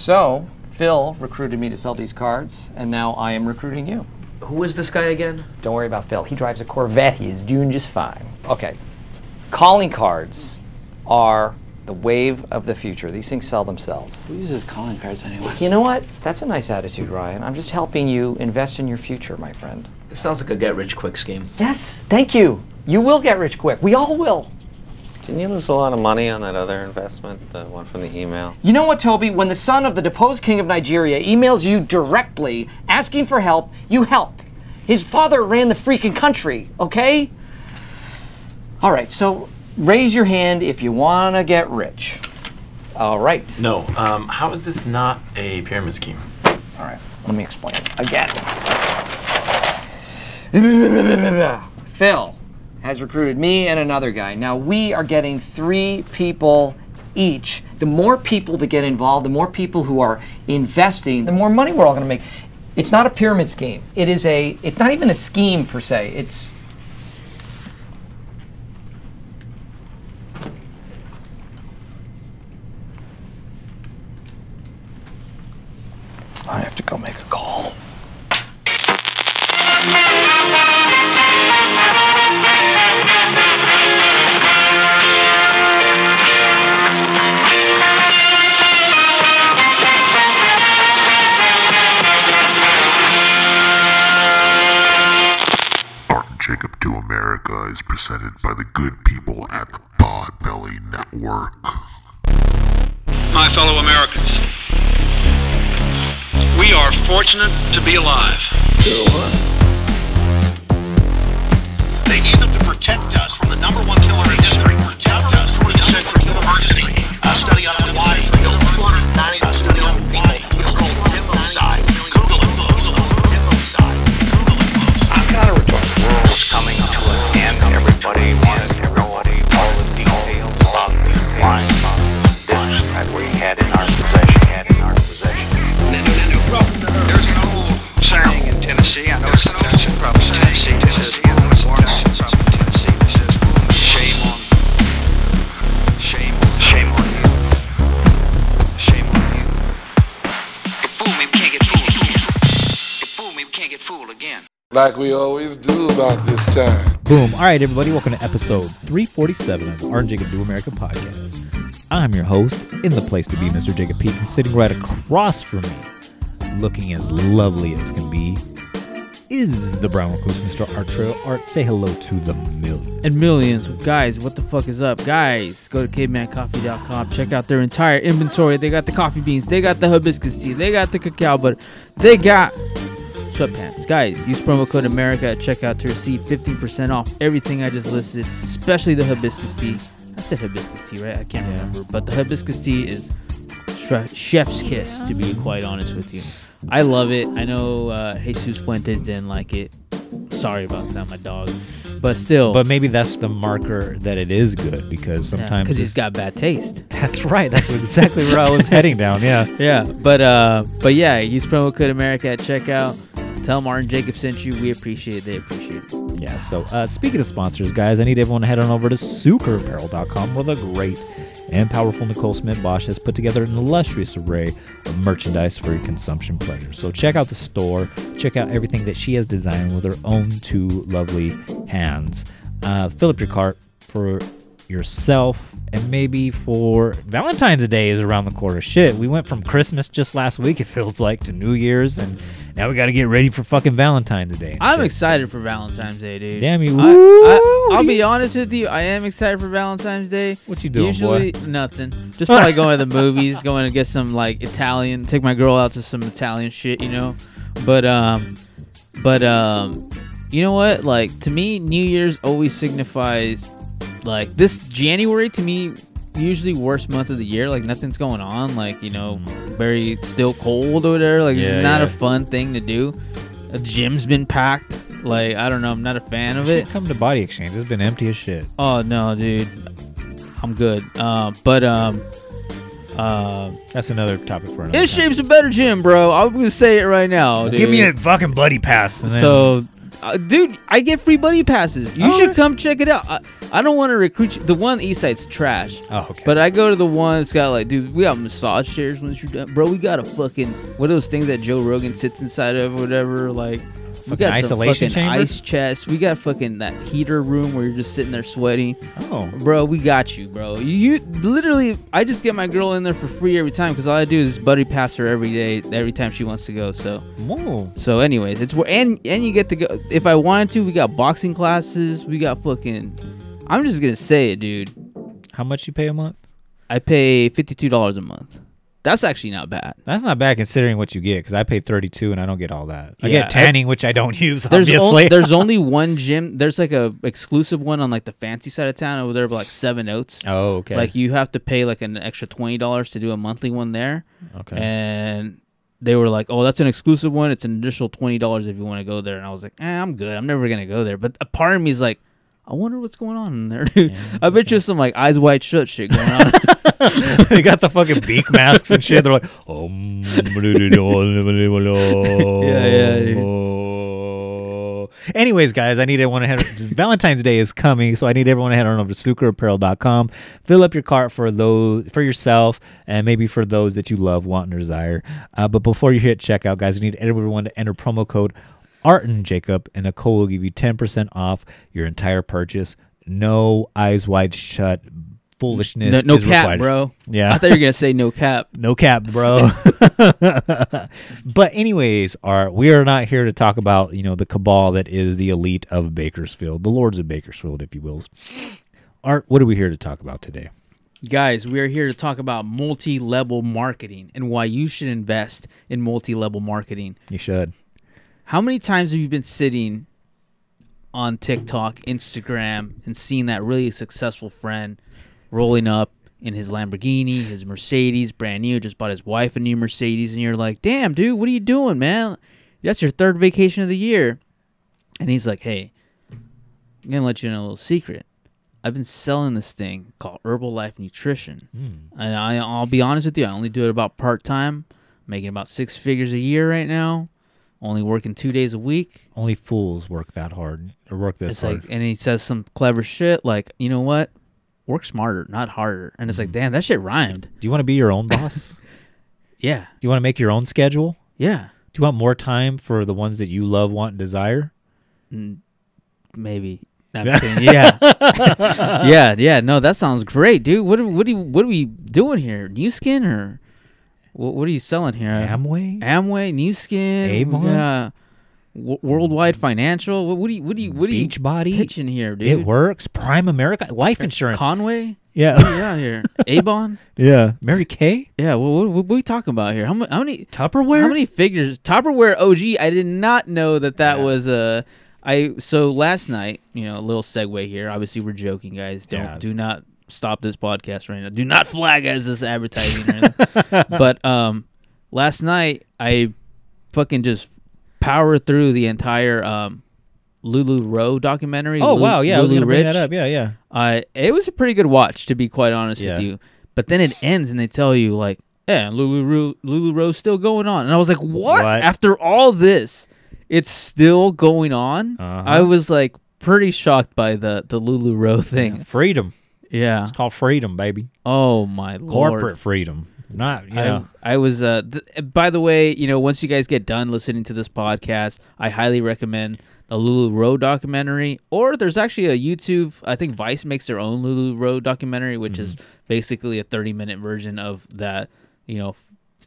So, Phil recruited me to sell these cards, and now I am recruiting you. Who is this guy again? Don't worry about Phil. He drives a Corvette. He is doing just fine. Okay. Calling cards are the wave of the future. These things sell themselves. Who uses calling cards anyway? You know what? That's a nice attitude, Ryan. I'm just helping you invest in your future, my friend. It sounds like a get rich quick scheme. Yes, thank you. You will get rich quick. We all will. Didn't you lose a lot of money on that other investment, the one from the email? You know what, Toby? When the son of the deposed king of Nigeria emails you directly asking for help, you help. His father ran the freaking country, okay? All right, so raise your hand if you want to get rich. All right. No. Um, how is this not a pyramid scheme? All right, let me explain again. Phil has recruited me and another guy. Now we are getting three people each. The more people that get involved, the more people who are investing, the more money we're all going to make. It's not a pyramid scheme. It is a. It's not even a scheme per se. It's. I have to go make a call. Jacob to America is presented by the good people at the Podbelly Network. My fellow Americans, we are fortunate to be alive. They need them to protect us from the number one killer in history, protect us from the Central University. A study on why killed 290 a study on why it's called genocide. World's coming to an end. Everybody wants everybody all the details about the that we had in our possession. Had in our possession. There's an old saying in Tennessee. I know it's that's in probably Tennessee. Tennessee, Tennessee. Shame on, shame, shame on you, shame on you. You fool me, we can't get fooled. You fool me, we can't get fooled again. like we always do about this time. Boom. All right, everybody, welcome to episode 347 of the Art and Jacob Do America podcast. I'm your host, in the place to be, Mr. Jacob Peak, and sitting right across from me, looking as lovely as can be, is the brown recluse, Mr. Art Trail Art. Say hello to the millions. and millions. Guys, what the fuck is up? Guys, go to cavemancoffee.com. Check out their entire inventory. They got the coffee beans, they got the hibiscus tea, they got the cacao butter, they got sweatpants. Guys, use promo code America at checkout to receive 15% off everything I just listed, especially the hibiscus tea. I said hibiscus tea, right? I can't remember. But the hibiscus tea is chef's kiss, to be quite honest with you. I love it. I know uh, Jesus Fuentes didn't like it. Sorry about that, my dog. But still, But maybe that's the marker that it is good because sometimes. because it's- he's got bad taste. That's right. That's exactly where I was heading down. Yeah. Yeah, but uh, but yeah, use promo code America at checkout. Tell Martin Jacob sent you. We appreciate it. They appreciate it. Yeah, so uh, speaking of sponsors, guys, I need everyone to head on over to suikerapparel.com where the great and powerful Nicole Smith Bosch has put together an illustrious array of merchandise for your consumption pleasure. So check out the store, check out everything that she has designed with her own two lovely hands. Uh, fill up your cart for yourself and maybe for Valentine's Day is around the corner. Shit, we went from Christmas just last week, it feels like, to New Year's, and now we got to get ready for fucking Valentine's Day. I'm So- excited for Valentine's Day, dude. Damn you. I, I, I'll be honest with you. I am excited for Valentine's Day. What you doing, Usually nothing. Just probably going to the movies, going to get some like Italian. Take my girl out to some Italian shit, you know. But um, but um, you know what? Like to me, New Year's always signifies like this January to me usually worst month of the year like nothing's going on like you know very still cold over there like Yeah, it's not a fun thing to do a gym's been packed like i don't know i'm not a fan of it Come to Body Exchange. It's been empty as shit. oh no dude i'm good uh, but um uh, That's another topic for another in shape's a better gym bro i'm gonna say it right now dude. Give me a fucking buddy pass. so uh, dude, I get free buddy passes. You Oh, should yeah. come check it out. I, I don't want to recruit you. The one East Side's trash. Oh, okay. But I go to the one that's got like, dude, we got massage chairs once you're done, bro. We got a fucking what are those things that Joe Rogan sits inside of, or whatever. Like, we got some isolation fucking chamber? ice chest. We got fucking that heater room where you're just sitting there sweating. oh, Bro, we got you, bro. You, you literally, I just get my girl in there for free every time because all I do is buddy pass her every day, every time she wants to go. So, whoa. so anyways, it's where and and you get to go. If I wanted to, we got boxing classes. We got fucking. I'm just gonna say it, dude. How much you pay a month? I pay fifty two dollars a month. That's actually not bad. That's not bad considering what you get because I pay 32 and I don't get all that. I Yeah, get tanning, which I don't use, There's obviously. on- there's only one gym. There's like a exclusive one on like the fancy side of town over there, by, like Seven Oaks. oh, okay. Like you have to pay like an extra twenty dollars to do a monthly one there. okay. and they were like, "Oh, that's an exclusive one. It's an additional twenty dollars if you want to go there." And I was like, eh, "I'm good. I'm never gonna go there." But a part of me is like, "I wonder what's going on in there, dude. I bet you some like eyes wide shut shit going on." they got the fucking beak masks and shit. They're like, um, yeah, yeah. Anyways, guys, I need everyone to head. Valentine's Day is coming, so I need everyone to head on over to suikerapparel.com. Fill up your cart for those for yourself, and maybe for those that you love, want, and desire. Uh, but before you hit checkout, guys, I need everyone to enter promo code Art and Jacob, and code will give you ten percent off your entire purchase. No eyes wide shut foolishness. no no cap, required. bro. Yeah. I thought you were gonna say no cap. No cap, bro. but anyways, Art, we are not here to talk about, you know, the cabal that is the elite of Bakersfield, the lords of Bakersfield, if you will. Art, what are we here to talk about today? Guys, we are here to talk about multi-level marketing and why you should invest in multi-level marketing. You should. How many times have you been sitting on TikTok, Instagram, and seeing that really successful friend rolling up in his Lamborghini, his Mercedes, brand new, just bought his wife a new Mercedes, and you're like, damn, dude, what are you doing, man? That's your third vacation of the year. And he's like, hey, I'm going to let you know a little secret. I've been selling this thing called Herbalife Nutrition. Hmm. And I, I'll be honest with you, I only do it about part time, making about six figures a year right now. Only working two days a week. Only fools work that hard or work this It's hard. like, and he says some clever shit like, you know what? Work smarter, not harder. And it's like, mm-hmm. damn, that shit rhymed. Do you want to be your own boss? Yeah. Do you want to make your own schedule? yeah, Do you want more time for the ones that you love, want, and desire? Mm, maybe. I'm kidding. yeah, yeah, yeah. No, that sounds great, dude. What are, what are, what are we doing here? Nu Skin or what? What are you selling here? Amway? Amway, Nu Skin, Avon? yeah, w- Worldwide Financial. What, what do you, what do you, what are you Beachbody? pitching here, dude? It works. Primerica. Life insurance. Conway, yeah. yeah, here, Avon. yeah. Mary Kay? Yeah, well, what, what, what are we talking about here? How, mu- how many Tupperware? How many figures? Tupperware OG. I did not know that that Yeah. was a. I so last night, you know, a little segue here. Obviously, we're joking, guys. Don't Yeah. do not stop this podcast right now. Do not flag as this advertising. anything. but um, last night I fucking just powered through the entire um, LuLaRoe documentary. Oh Lu- wow, yeah, I was gonna bring that up. Yeah, yeah. Uh, it was a pretty good watch, to be quite honest with you. But then it ends, and they tell you like, "Yeah, Lulu LuLaRoe's still going on," and I was like, "What?" What? After all this, it's still going on. Uh-huh. I was like pretty shocked by the the LuLaRoe thing. Freedom. Yeah. It's called freedom, baby. Oh my Corporate lord. freedom. Not you I, know. I was uh th- by the way, you know, once you guys get done listening to this podcast, I highly recommend the LuLaRoe documentary or there's actually a YouTube, I think Vice makes their own LuLaRoe documentary which is Mm-hmm. basically a 30 minute version of that, you know,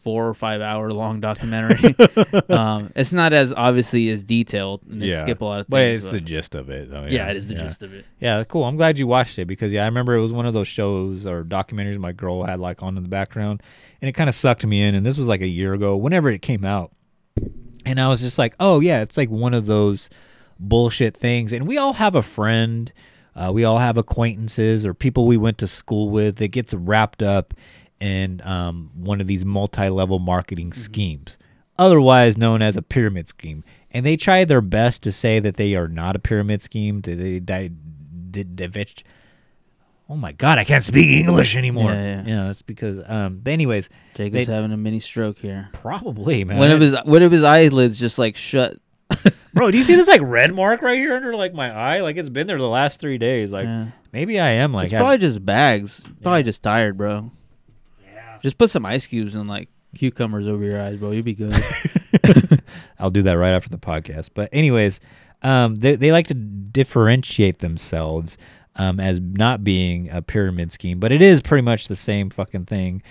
f- 4 or 5 hour long documentary. um it's not as obviously as detailed and they skip a lot of things. But it's the gist of it. Though, yeah, it is the gist of it. Yeah, cool. I'm glad you watched it because yeah, I remember it was one of those shows or documentaries my girl had like on in the background, and it kind of sucked me in. And this was like a year ago, whenever it came out, and I was just like, oh yeah, it's like one of those bullshit things. And we all have a friend, uh, we all have acquaintances or people we went to school with that gets wrapped up in um, one of these multi-level marketing schemes, otherwise known as a pyramid scheme. And they try their best to say that they are not a pyramid scheme. They, did Oh my God, I can't speak English anymore. Yeah, yeah. that's because. Um. Anyways, Jacob's they- having a mini stroke here. probably man. One of his one of his eyelids just like shut. Bro, do you see this like red mark right here under like my eye? Like it's been there the last three days. Like Yeah. maybe I am like it's probably just bags. Probably just tired, bro. Just put some ice cubes and like cucumbers over your eyes, bro. You'll be good. I'll do that right after the podcast. But anyways, um, they they like to differentiate themselves um, as not being a pyramid scheme, but it is pretty much the same fucking thing.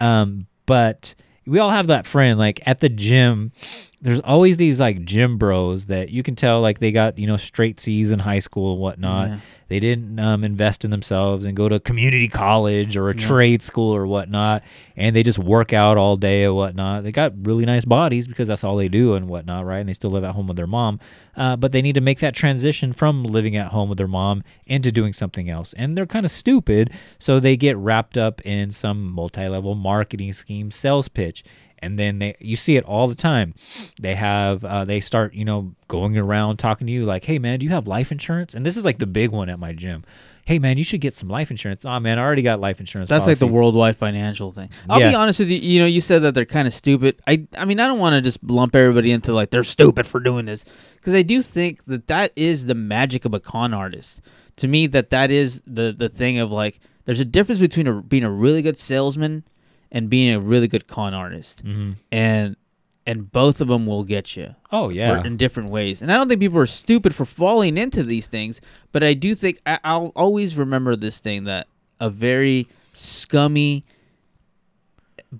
Um, but we all have that friend like at the gym. There's always these like gym bros that you can tell like they got you know straight C's in high school and whatnot. Yeah. They didn't um, invest in themselves and go to community college or a Yeah. trade school or whatnot, and they just work out all day or whatnot. They got really nice bodies because that's all they do and whatnot, right? And they still live at home with their mom, uh, but they need to make that transition from living at home with their mom into doing something else. And they're kind of stupid, so they get wrapped up in some multi-level marketing scheme, sales pitch and then they you see it all the time they have uh, they start you know going around talking to you like hey man do you have life insurance and this is like the big one at my gym hey man you should get some life insurance oh man i already got life insurance That's like the worldwide financial thing. I'll be honest with you. You know, you said that they're kind of stupid. I, I mean, I don't want to just lump everybody into like they're stupid for doing this, because I do think that that is the magic of a con artist. To me, that that is the the thing of like, there's a difference between a, being a really good salesman and being a really good con artist, Mhm. and and both of them will get you. Oh, yeah. for, in different ways. And I don't think people are stupid for falling into these things, but I do think I, I'll always remember this thing that a very scummy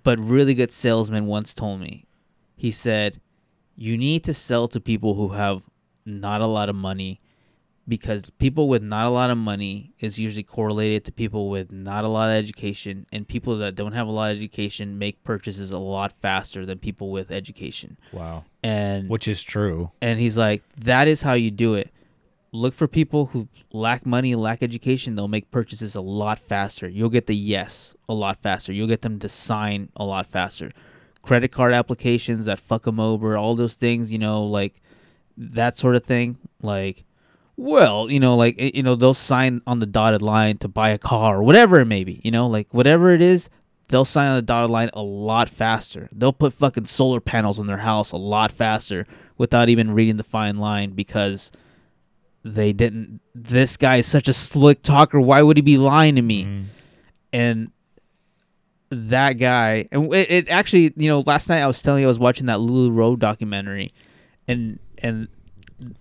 but really good salesman once told me. He said, "You need to sell to people who have not a lot of money." Because people with not a lot of money is usually correlated to people with not a lot of education, and people that don't have a lot of education make purchases a lot faster than people with education. wow And which is true and he's like, that is how you do it. Look for people who lack money, lack education. They'll make purchases a lot faster. You'll get the yes a lot faster. You'll get them to sign a lot faster. Credit card applications that fuck them over, all those things, you know, like that sort of thing. Like, well, you know, like, eh, you know, they'll sign on the dotted line to buy a car or whatever it may be, you know, like whatever it is, they'll sign on the dotted line a lot faster. They'll put fucking solar panels on their house a lot faster without even reading the fine line because they didn't. This guy is such a slick talker. Why would he be lying to me? And that guy, and it, it actually, you know, last night I was telling you I was watching that LuLaRoe documentary, and and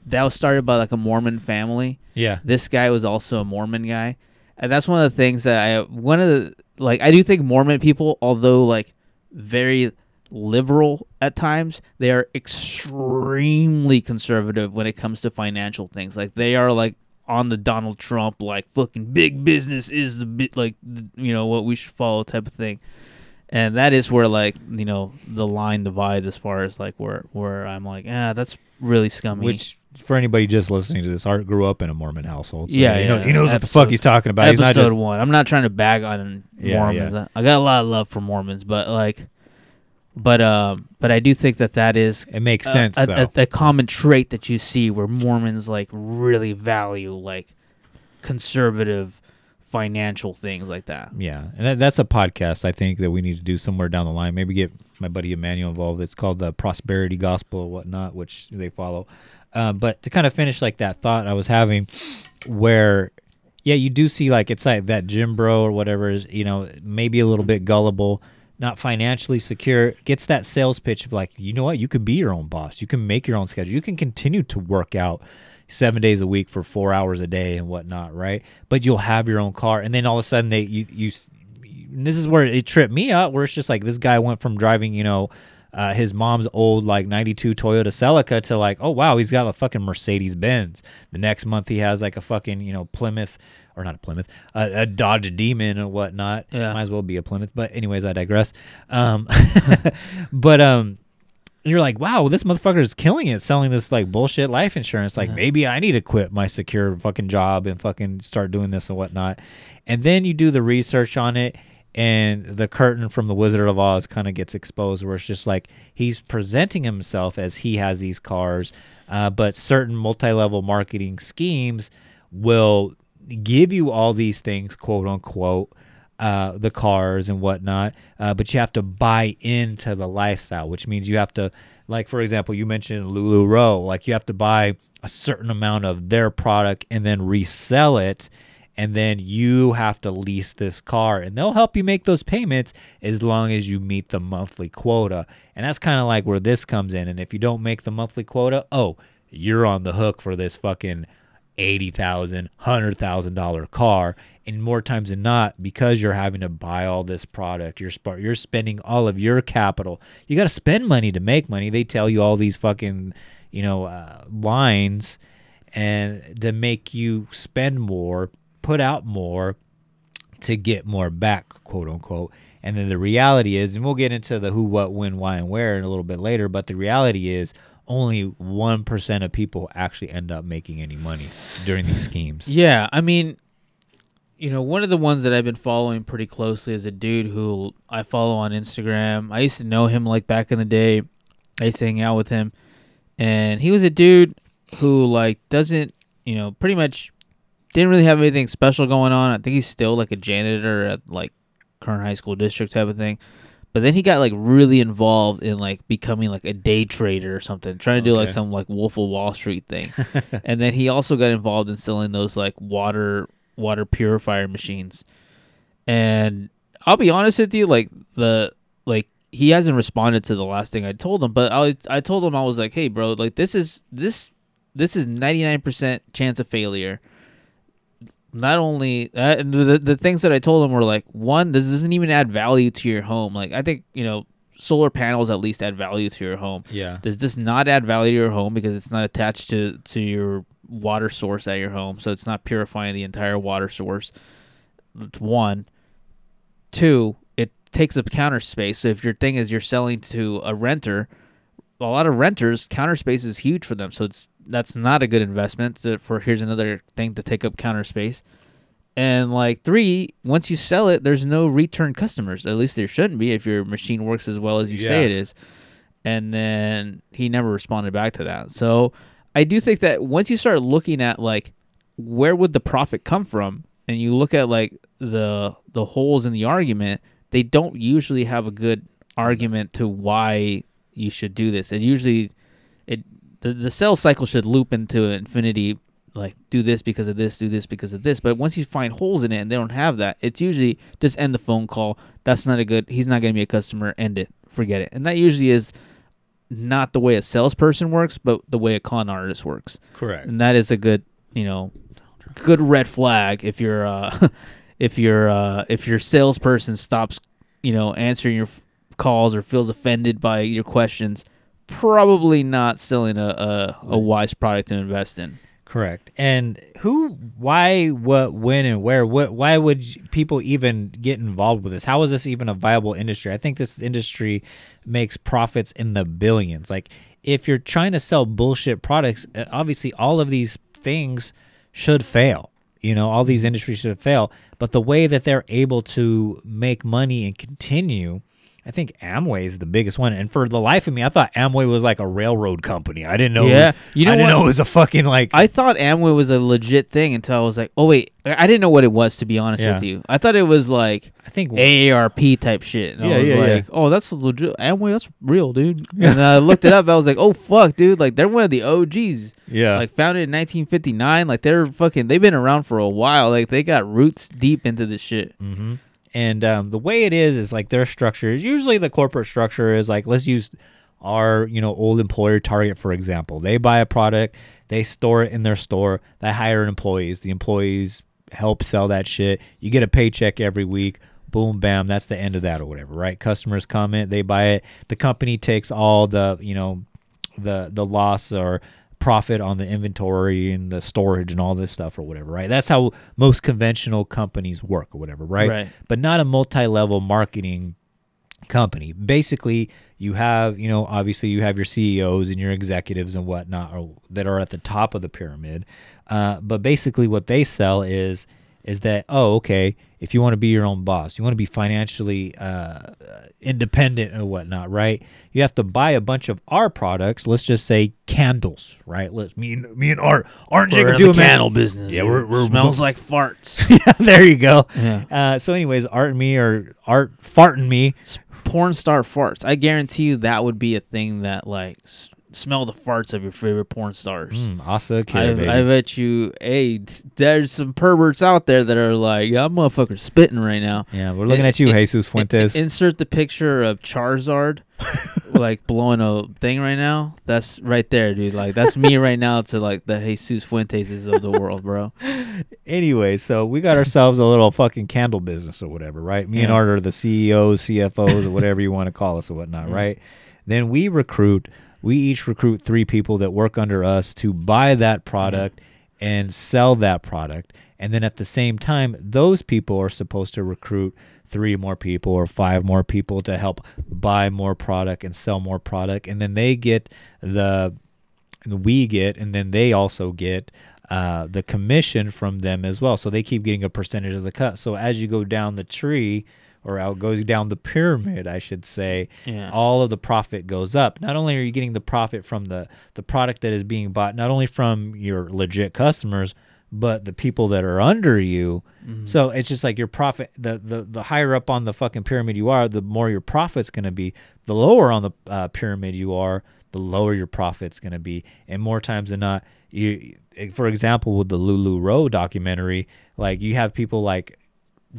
that was started by like a Mormon family. Yeah. This guy was also a Mormon guy. And that's one of the things that I one of the like I do think Mormon people, although like very liberal at times, they are extremely conservative when it comes to financial things. Like they are like on the Donald Trump like fucking big business is the bit like the, you know what we should follow type of thing. And that is where like you know the line divides as far as like where where I'm like ah that's really scummy. which for anybody just listening to this art grew up in a mormon household so yeah, he, know- yeah. he knows what the fuck he's talking about he's Episode not just one. I'm not trying to bag on Yeah, Mormons. yeah. I got a lot of love for Mormons, but like, but um, but I do think that that is it makes a- sense a, a common trait that you see where Mormons like really value like conservative financial things like that. Yeah, and that, that's a podcast I think that we need to do somewhere down the line. Maybe get my buddy Emmanuel involved. It's called the Prosperity Gospel or whatnot, which they follow. Um, but to kind of finish like that thought I was having, where yeah, you do see like it's like that Jim Bro or whatever is you know maybe a little bit gullible, not financially secure, gets that sales pitch of like you know what you can be your own boss, you can make your own schedule, you can continue to work out seven days a week for four hours a day and whatnot, right? But you'll have your own car, and then all of a sudden they you you. This is where it tripped me up, where it's just like this guy went from driving, you know, uh, his mom's old like '92 Toyota Celica to like, oh wow, he's got a fucking Mercedes Benz. The next month he has like a fucking you know Plymouth or not a Plymouth, a, a Dodge Demon and whatnot. Yeah. might as well be a Plymouth. But anyways, I digress. Um, but um, you're like, wow, this motherfucker is killing it selling this like bullshit life insurance. Like maybe I need to quit my secure fucking job and fucking start doing this and whatnot. And then you do the research on it and the curtain from the Wizard of Oz kind of gets exposed where it's just like he's presenting himself as he has these cars, uh, but certain multi-level marketing schemes will give you all these things, quote unquote, uh, the cars and whatnot, uh, but you have to buy into the lifestyle, which means you have to, like for example, you mentioned LuLaRoe, like you have to buy a certain amount of their product and then resell it and then you have to lease this car and they'll help you make those payments as long as you meet the monthly quota. And that's kind of like where this comes in and if you don't make the monthly quota oh you're on the hook for this fucking eighty thousand, hundred thousand dollar car, and more times than not, because you're having to buy all this product, you're sp- you're spending all of your capital. You got to spend money to make money. They tell you all these fucking, you know, uh, lines, and to make you spend more, put out more, to get more back, quote unquote. And then the reality is, and we'll get into the who, what, when, why, and where in a little bit later, but the reality is only 1% of people actually end up making any money during these schemes. Yeah, I mean, you know, one of the ones that I've been following pretty closely is a dude who I follow on Instagram. I used to know him like back in the day. I used to hang out with him, and he was a dude who like doesn't, you know, pretty much didn't really have anything special going on. I think he's still like a janitor at like current high school district type of thing. But then he got like really involved in like becoming like a day trader or something, trying to do like some like Wolf of Wall Street thing. and then he also got involved in selling those like water water purifier machines. And I'll be honest with you, like the like he hasn't responded to the last thing I told him, but I I told him I was like, "Hey bro, like this is this this is 99% chance of failure." Not only uh, and the the things that I told him were like one, this doesn't even add value to your home. Like I think you know, solar panels at least add value to your home. Yeah. Does this not add value to your home because it's not attached to to your water source at your home, so it's not purifying the entire water source. That's one. Two, it takes up counter space. So if your thing is you're selling to a renter, a lot of renters counter space is huge for them. So it's that's not a good investment. For here's another thing to take up counter space. And like three, once you sell it, there's no return customers. At least there shouldn't be if your machine works as well as you say it is. And then he never responded back to that. So I do think that once you start looking at like where would the profit come from, and you look at like the the holes in the argument, they don't usually have a good argument to why you should do this. It usually it the, the sales cycle should loop into infinity like do this because of this do this because of this. But once you find holes in it and they don't have that it's usually just end the phone call. That's not a good he's not going to be a customer end it forget it. And that usually is not the way a salesperson works but the way a con artist works. Correct. and that is a good you know good red flag if you're uh if your uh if your salesperson stops you know answering your calls or feels offended by your questions probably not selling a a, a wise product to invest in Correct. And who, why, what, when, and where? What? Why would people even get involved with this? How is this even a viable industry? I think this industry makes profits in the billions. Like, if you're trying to sell bullshit products, uh, obviously all of these things should fail. You know, all these industries should fail. But the way that they're able to make money and continue. I think Amway is the biggest one, and for the life of me, I thought Amway was like a railroad company. I didn't know. Yeah. You know I didn't what? know it was a fucking like I thought Amway was a legit thing until I was like, oh wait, I didn't know what it was to be honest Yeah. with you. I thought it was like I think AARP type shit. And Yeah, I was yeah, yeah. oh, that's legit. Amway, that's real, dude. And I looked it up. I was like, oh fuck, dude, like they're one of the OGs. Yeah. Like founded in 1959. Like they're fucking. They've been around for a while. Like they got roots deep into this shit. hmm And um, the way it is is like their structure is usually the corporate structure is like let's use our you know old employer Target for example. They buy a product, they store it in their store, they hire employees. The employees help sell that shit. You get a paycheck every week. Boom, bam. That's the end of that or whatever, right? Customers come in, they buy it. The company takes all the you know the the loss or profit on the inventory and the storage and all this stuff or whatever, right? That's how most conventional companies work or whatever, right? Right. But not a multi-level marketing company. Basically, you have, you know, obviously you have your CEOs and your executives and whatnot or, that are at the top of the pyramid. Uh, but basically, what they sell is is that oh okay if you want to be your own boss you want to be financially uh, independent and whatnot right you have to buy a bunch of our products let's just say candles right let's me and me and art art and We're Jacob in do a man- candle business. yeah we're, we're smells like farts. yeah there you go Yeah. uh, so anyways art and me or art farting me Porn star farts. I guarantee you that would be a thing that like s- smell the farts of your favorite porn stars. mm, asa I, Akira, baby. I bet you, hey, there's some perverts out there that are like, yeah, I'm motherfucker spitting right now. yeah we're looking I- at you I- jesus fuentes Insert the picture of Charizard, like blowing a thing right now. That's right there, dude. Like that's me right now to like the Jesus Fuenteses of the world, bro. anyway, so we got ourselves a little fucking candle business or whatever, right? Me and Art are the CEOs, CFOs, or whatever you want to call us or whatnot, right? Then we recruit, we each recruit three people that work under us to buy that product and sell that product. And then at the same time, those people are supposed to recruit three more people or five more people to help buy more product and sell more product. And then they get the we get, and then they also get uh, the commission from them as well. So they keep getting a percentage of the cut. So as you go down the tree, or out goes down the pyramid, I should say, Yeah. all of the profit goes up. Not only are you getting the profit from the the product that is being bought, not only from your legit customers, but the people that are under you. So it's just like your profit. The, the the higher up on the fucking pyramid you are, the more your profit's gonna be. The lower on the uh, pyramid you are, the lower your profit's gonna be. And more times than not, you, for example, with the LuLaRoe documentary, like you have people like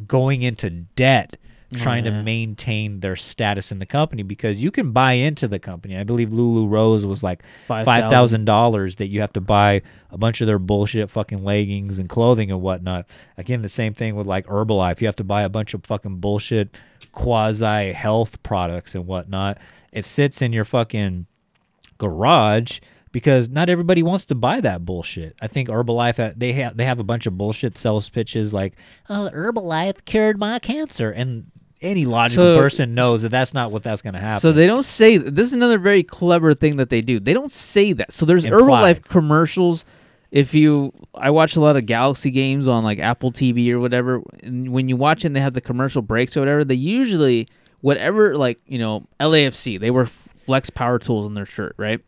going into debt trying to maintain their status in the company because you can buy into the company. I believe LuLaRoe's was like 5,000. five thousand dollars that you have to buy a bunch of their bullshit fucking leggings and clothing and whatnot. Again, the same thing with like Herbalife. You have to buy a bunch of fucking bullshit quasi health products and whatnot. It sits in your fucking garage because not everybody wants to buy that bullshit. I think Herbalife uh, they have they have a bunch of bullshit sales pitches like, "Oh, Herbalife cured my cancer," and any logical So- person knows that that's not what that's going to happen. So they don't say this is another very clever thing that they do. They don't say that. So there's Implied. Herbalife commercials. If you, I watch a lot of Galaxy games on like Apple TV or whatever. And when you watch and they have the commercial breaks or whatever, they usually whatever like you know LAFC they wear Flex Power Tools on their shirt, right?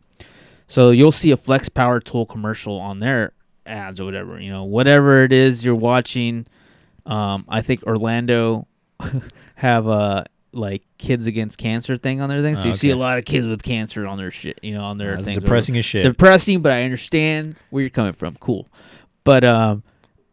So you'll see a Flex Power Tool commercial on their ads or whatever. You know, whatever it is you're watching. Um, I think Orlando have a like kids against cancer thing on their thing. So Oh, you see a lot of kids with cancer on their shit. You know, on their That's things. depressing whatever. as shit. Depressing, but I understand where you're coming from. Cool, but um.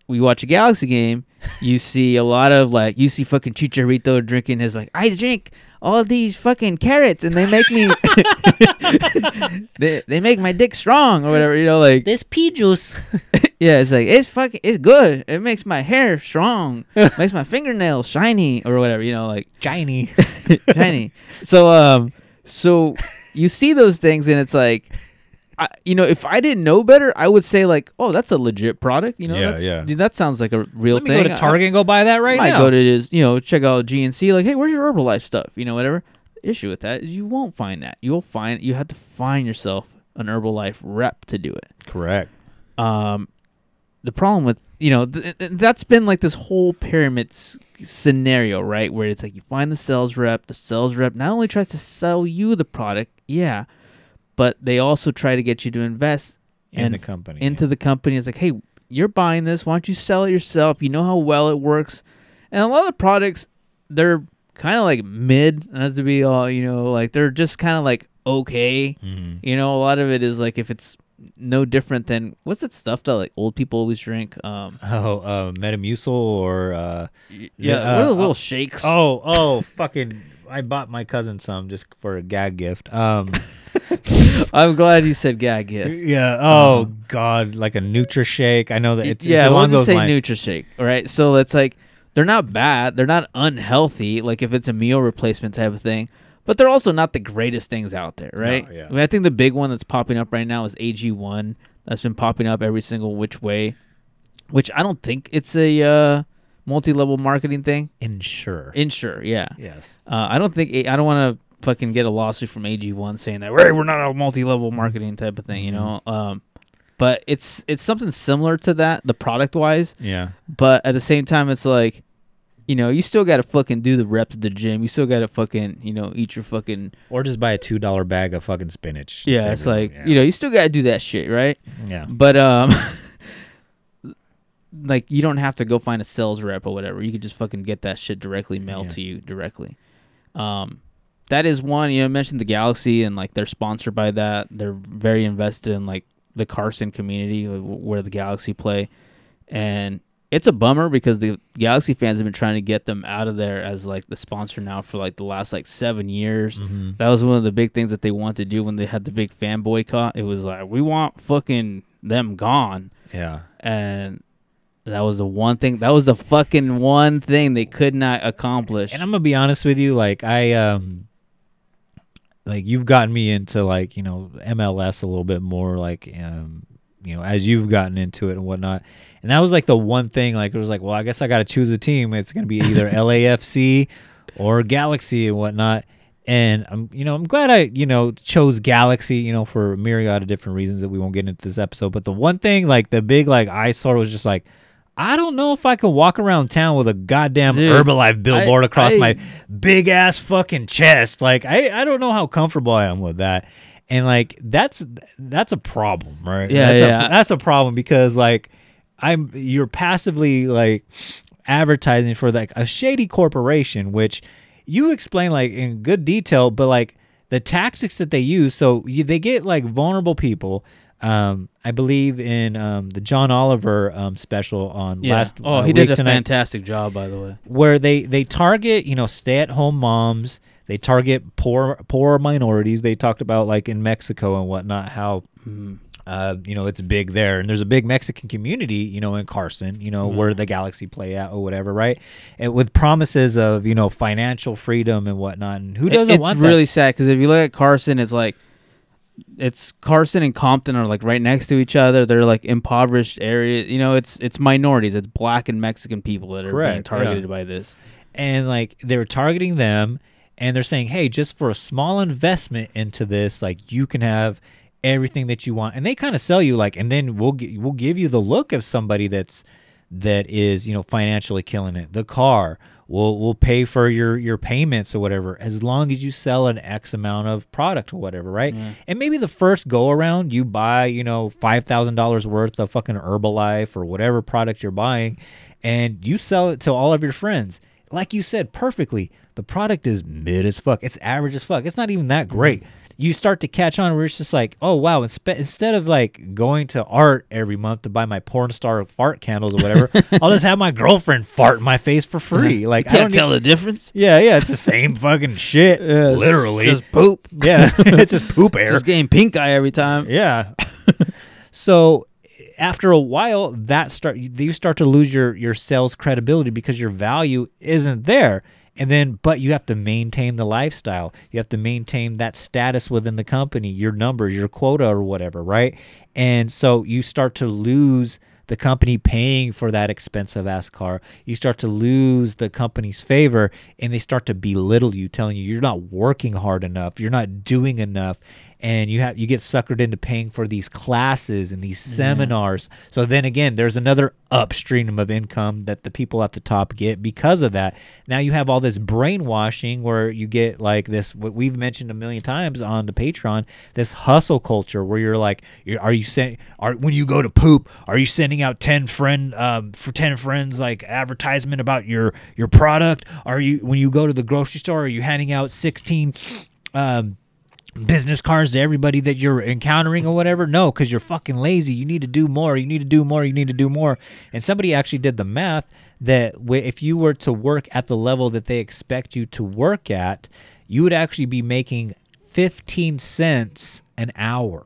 We watch a Galaxy game. You see a lot of like you see fucking Chicharito drinking his like I drink all these fucking carrots and they make me they, they make my dick strong or whatever you know like this pea juice. yeah it's like it's fucking it's good it makes my hair strong makes my fingernails shiny or whatever you know like Shiny. shiny so um so you see those things and it's like I, you know if i didn't know better i would say like oh that's a legit product you know Yeah, that's, yeah. that sounds like a real Let me thing go to I- Target and go buy that right might now. go to his, you know, check out GNC. Like, hey, where's your Herbalife stuff? You know, whatever. Issue with that is you won't find that. You'll find you have to find yourself an Herbalife rep to do it. Correct. Um, the problem with you know th- th- that's been like this whole pyramid s- scenario, right? Where it's like you find the sales rep. The sales rep not only tries to sell you the product, yeah, but they also try to get you to invest In the company, into the company. It's like, hey, you're buying this. Why don't you sell it yourself? You know how well it works. And a lot of the products, they're kind of like mid, not to be all, you know, like they're just kind of like okay. Mhm. You know, a lot of it is like if it's no different than what's that stuff that like old people always drink? Um, Oh, uh, Metamucil or uh, yeah, uh, what are those uh, little shakes? Oh, oh, fucking! I bought my cousin some just for a gag gift. Um, I'm glad you said gag gift. yeah. Oh God, like a Nutrishake. I know that it's, yeah, it's we'll just say lines. NutriShake. All right, so it's like they're not bad, they're not unhealthy. Like if it's a meal replacement type of thing, but they're also not the greatest things out there, right? yeah. I, mean, I think the big one that's popping up right now is AG1. That's been popping up every single which way, which I don't think it's a uh, multi-level marketing thing. Ensure. Ensure, yeah. yes. Uh, I don't think I don't want to fucking get a lawsuit from AG1 saying that "Hey, we're not a multi-level marketing type of thing, you know. Mm-hmm. Um, but it's it's something similar to that, the product wise. Yeah. But at the same time, it's like, you know, you still got to fucking do the reps at the gym. You still got to fucking, you know, eat your fucking. Or just buy a two dollar bag of fucking spinach. Yeah, it's like Yeah. you know, you still got to do that shit, right? Yeah. But um, like you don't have to go find a sales rep or whatever. You could just fucking get that shit directly mailed Yeah. to you directly. Um, that is one. You know, I mentioned the Galaxy and like they're sponsored by that. They're very invested in like the Carson community where the Galaxy play, and it's a bummer because the Galaxy fans have been trying to get them out of there as like the sponsor now for like the last like seven years. Mhm. That was one of the big things that they wanted to do when they had the big fan boycott. It was like we want fucking them gone Yeah. and that was the one thing that was the fucking one thing they could not accomplish And I'm gonna be honest with you, like I um like you've gotten me into like, you know, MLS a little bit more, like um, you know, as you've gotten into it and whatnot. And that was like the one thing, like it was like, well, I guess I gotta choose a team. It's gonna be either LAFC or Galaxy and whatnot. And I'm you know, I'm glad I, you know, chose Galaxy, you know, for a myriad of different reasons that we won't get into this episode. But the one thing, like the big like eyesore was just like I don't know if I could walk around town with a goddamn Dude, Herbalife billboard I- across I- my big ass fucking chest. Like I, I don't know how comfortable I am with that. And like that's that's a problem, right? Yeah, that's yeah. A, that's a problem because like I'm you're passively like advertising for like a shady corporation, which you explain like in good detail, but like the tactics that they use, so you, they get like vulnerable people. Um, I believe in um, the John Oliver um, special on yeah. last. oh uh, he did a Tonight. fantastic job by the way. Where they they target you know stay at home moms. They target poor poor minorities. They talked about like in mexico and whatnot how uh, you know it's big there. And there's a big mexican community you know in carson you know where the galaxy play at or whatever right? And with promises of you know financial freedom and whatnot. And who doesn't it's want really sad because if you look at carson it's like it's carson and compton are like right next to each other. They're like impoverished area you know it's it's minorities. It's black and mexican people that are being Correct, yeah. targeted by this. And like they're targeting them and they're saying hey just for a small investment into this like you can have everything that you want. And they kind of sell you like and then we'll we'll give you the look of somebody that's that is you know financially killing it. The car we'll we'll pay for your your payments or whatever as long as you sell an x amount of product or whatever right? And maybe the first go around you buy you know $5000 worth of fucking herbalife or whatever product you're buying and you sell it to all of your friends. Like you said perfectly. The product is mid as fuck. It's average as fuck. It's not even that great you start to catch on where it's just like oh wow instead of like going to art every month to buy my porn star fart candles or whatever i'll just have my girlfriend fart in my face for free. Like you I don't can't tell need- the difference. Yeah yeah it's the same fucking shit it's literally. just poop. Yeah it's just poop air. Just getting pink eye every time. Yeah. so after a while, that start you start to lose your your sales credibility because your value isn't there. And then, but you have to maintain the lifestyle. You have to maintain that status within the company, your numbers, your quota, or whatever, right? And so you start to lose the company paying for that expensive ass car. You start to lose the company's favor and they start to belittle you, telling you you're not working hard enough, you're not doing enough, and you have you get suckered into paying for these classes and these seminars. So then again, there's another upstream of income that the people at the top get because of that. Now you have all this brainwashing where you get like this what we've mentioned a million times on the Patreon, this hustle culture where you're like, you're, are you send are when you go to poop, are you sending out 10 friend um, for 10 friends like advertisement about your your product? Are you when you go to the grocery store, are you handing out 16 um business cards to everybody that you're encountering or whatever? No, because you're fucking lazy. You need to do more. You need to do more. You need to do more. And somebody actually did the math that if you were to work at the level that they expect you to work at, you would actually be making 15 cents an hour.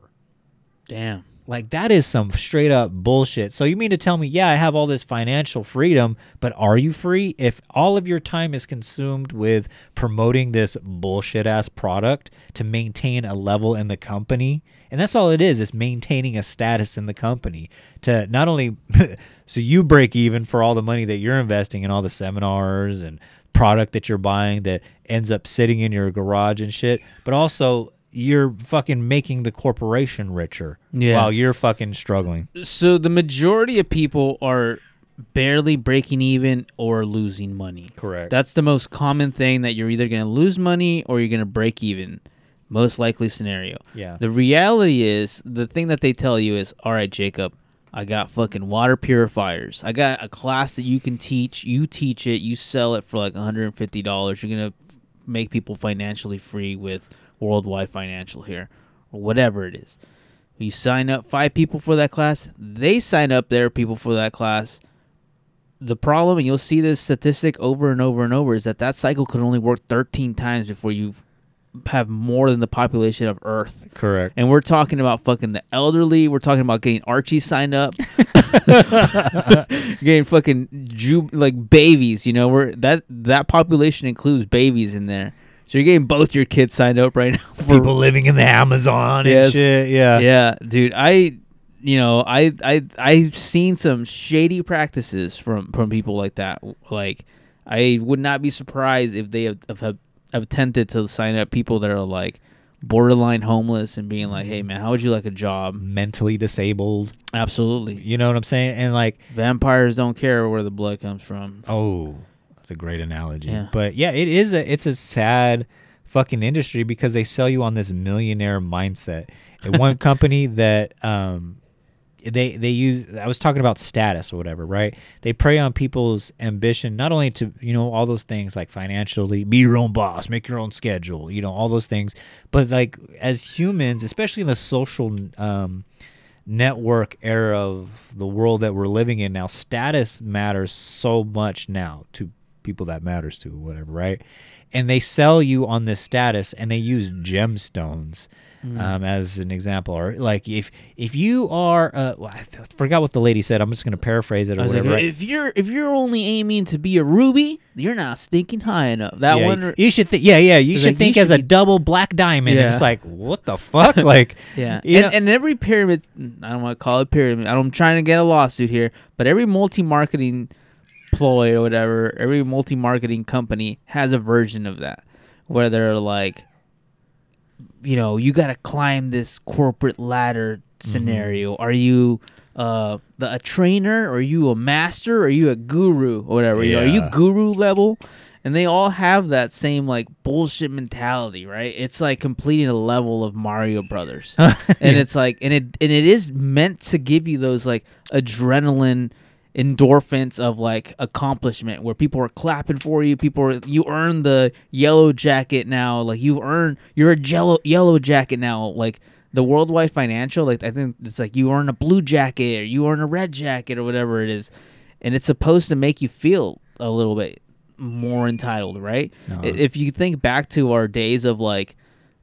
damn Like that is some straight up bullshit. So you mean to tell me, yeah, I have all this financial freedom, but are you free if all of your time is consumed with promoting this bullshit ass product to maintain a level in the company? And that's all it is, is maintaining a status in the company to not only so you break even for all the money that you're investing in all the seminars and product that you're buying that ends up sitting in your garage and shit, but also you're fucking making the corporation richer Yeah. while you're fucking struggling. So the majority of people are barely breaking even or losing money. Correct. That's the most common thing that you're either going to lose money or you're going to break even. Most likely scenario. Yeah. The reality is the thing that they tell you is, "All right, Jacob, I got fucking water purifiers. I got a class that you can teach. You teach it. You sell it for like $150. You're going to make people financially free with Worldwide Financial here or whatever it is. You sign up five people for that class, they sign up their people for that class. The problem, and you'll see this statistic over and over and over, is that that cycle could only work 13 times before you have more than the population of Earth. Correct. And we're talking about fucking the elderly. We're talking about getting Archie signed up, getting fucking ju- like babies. You know, we're that that population includes babies in there. So you're getting both your kids signed up right now. For, People living in the Amazon and Yes. shit. Yeah. yeah, dude. I, you know, I, I, I've seen some shady practices from from people like that. Like, I would not be surprised if they have, have, have attempted to sign up people that are like borderline homeless and being like, "Hey, man, how would you like a job?" Mentally disabled. Absolutely. You know what I'm saying? And like, Vampires don't care where the blood comes from. oh, that's a great analogy. Yeah. But yeah, it is a it's a sad fucking industry because they sell you on this millionaire mindset. And one company that um they they use I was talking about status or whatever, right? They prey on people's ambition not only to, you know, all those things like financially, be your own boss, make your own schedule, you know, all those things, but like as humans, especially in the social um network era of the world that we're living in now, status matters so much now to people that matters to, whatever, right? And they sell you on this status and they use gemstones Mm. um, as an example. Or like if if you are, uh, well, I forgot what the lady said. I'm just going to paraphrase it or like, whatever. right? if you're if you're only aiming to be a ruby, you're not stinking high enough. That yeah, one, you should think. Yeah, yeah, you should like, you think should as a double black diamond. Yeah. it's like, what the fuck? like, Yeah, and, and every pyramid, I don't want to call it pyramid. I'm trying to get a lawsuit here, but every multi-marketing ploy or whatever, every multi-marketing company has a version of that, where they're like, you know, you got to climb this corporate ladder scenario. Are you uh, the, a trainer? Or are you a master? Or are you a guru? Or whatever. You know, are you guru level? And they all have that same like bullshit mentality, right? It's like completing a level of Mario Brothers, and it's like, and it and it is meant to give you those like adrenaline endorphins of like accomplishment where people are clapping for you people are you earn the yellow jacket now like you earn you're a jello yellow jacket now like the worldwide financial like i think it's like you earn a blue jacket or you earn a red jacket or whatever it is and it's supposed to make you feel a little bit more entitled right No. If you think back to our days of like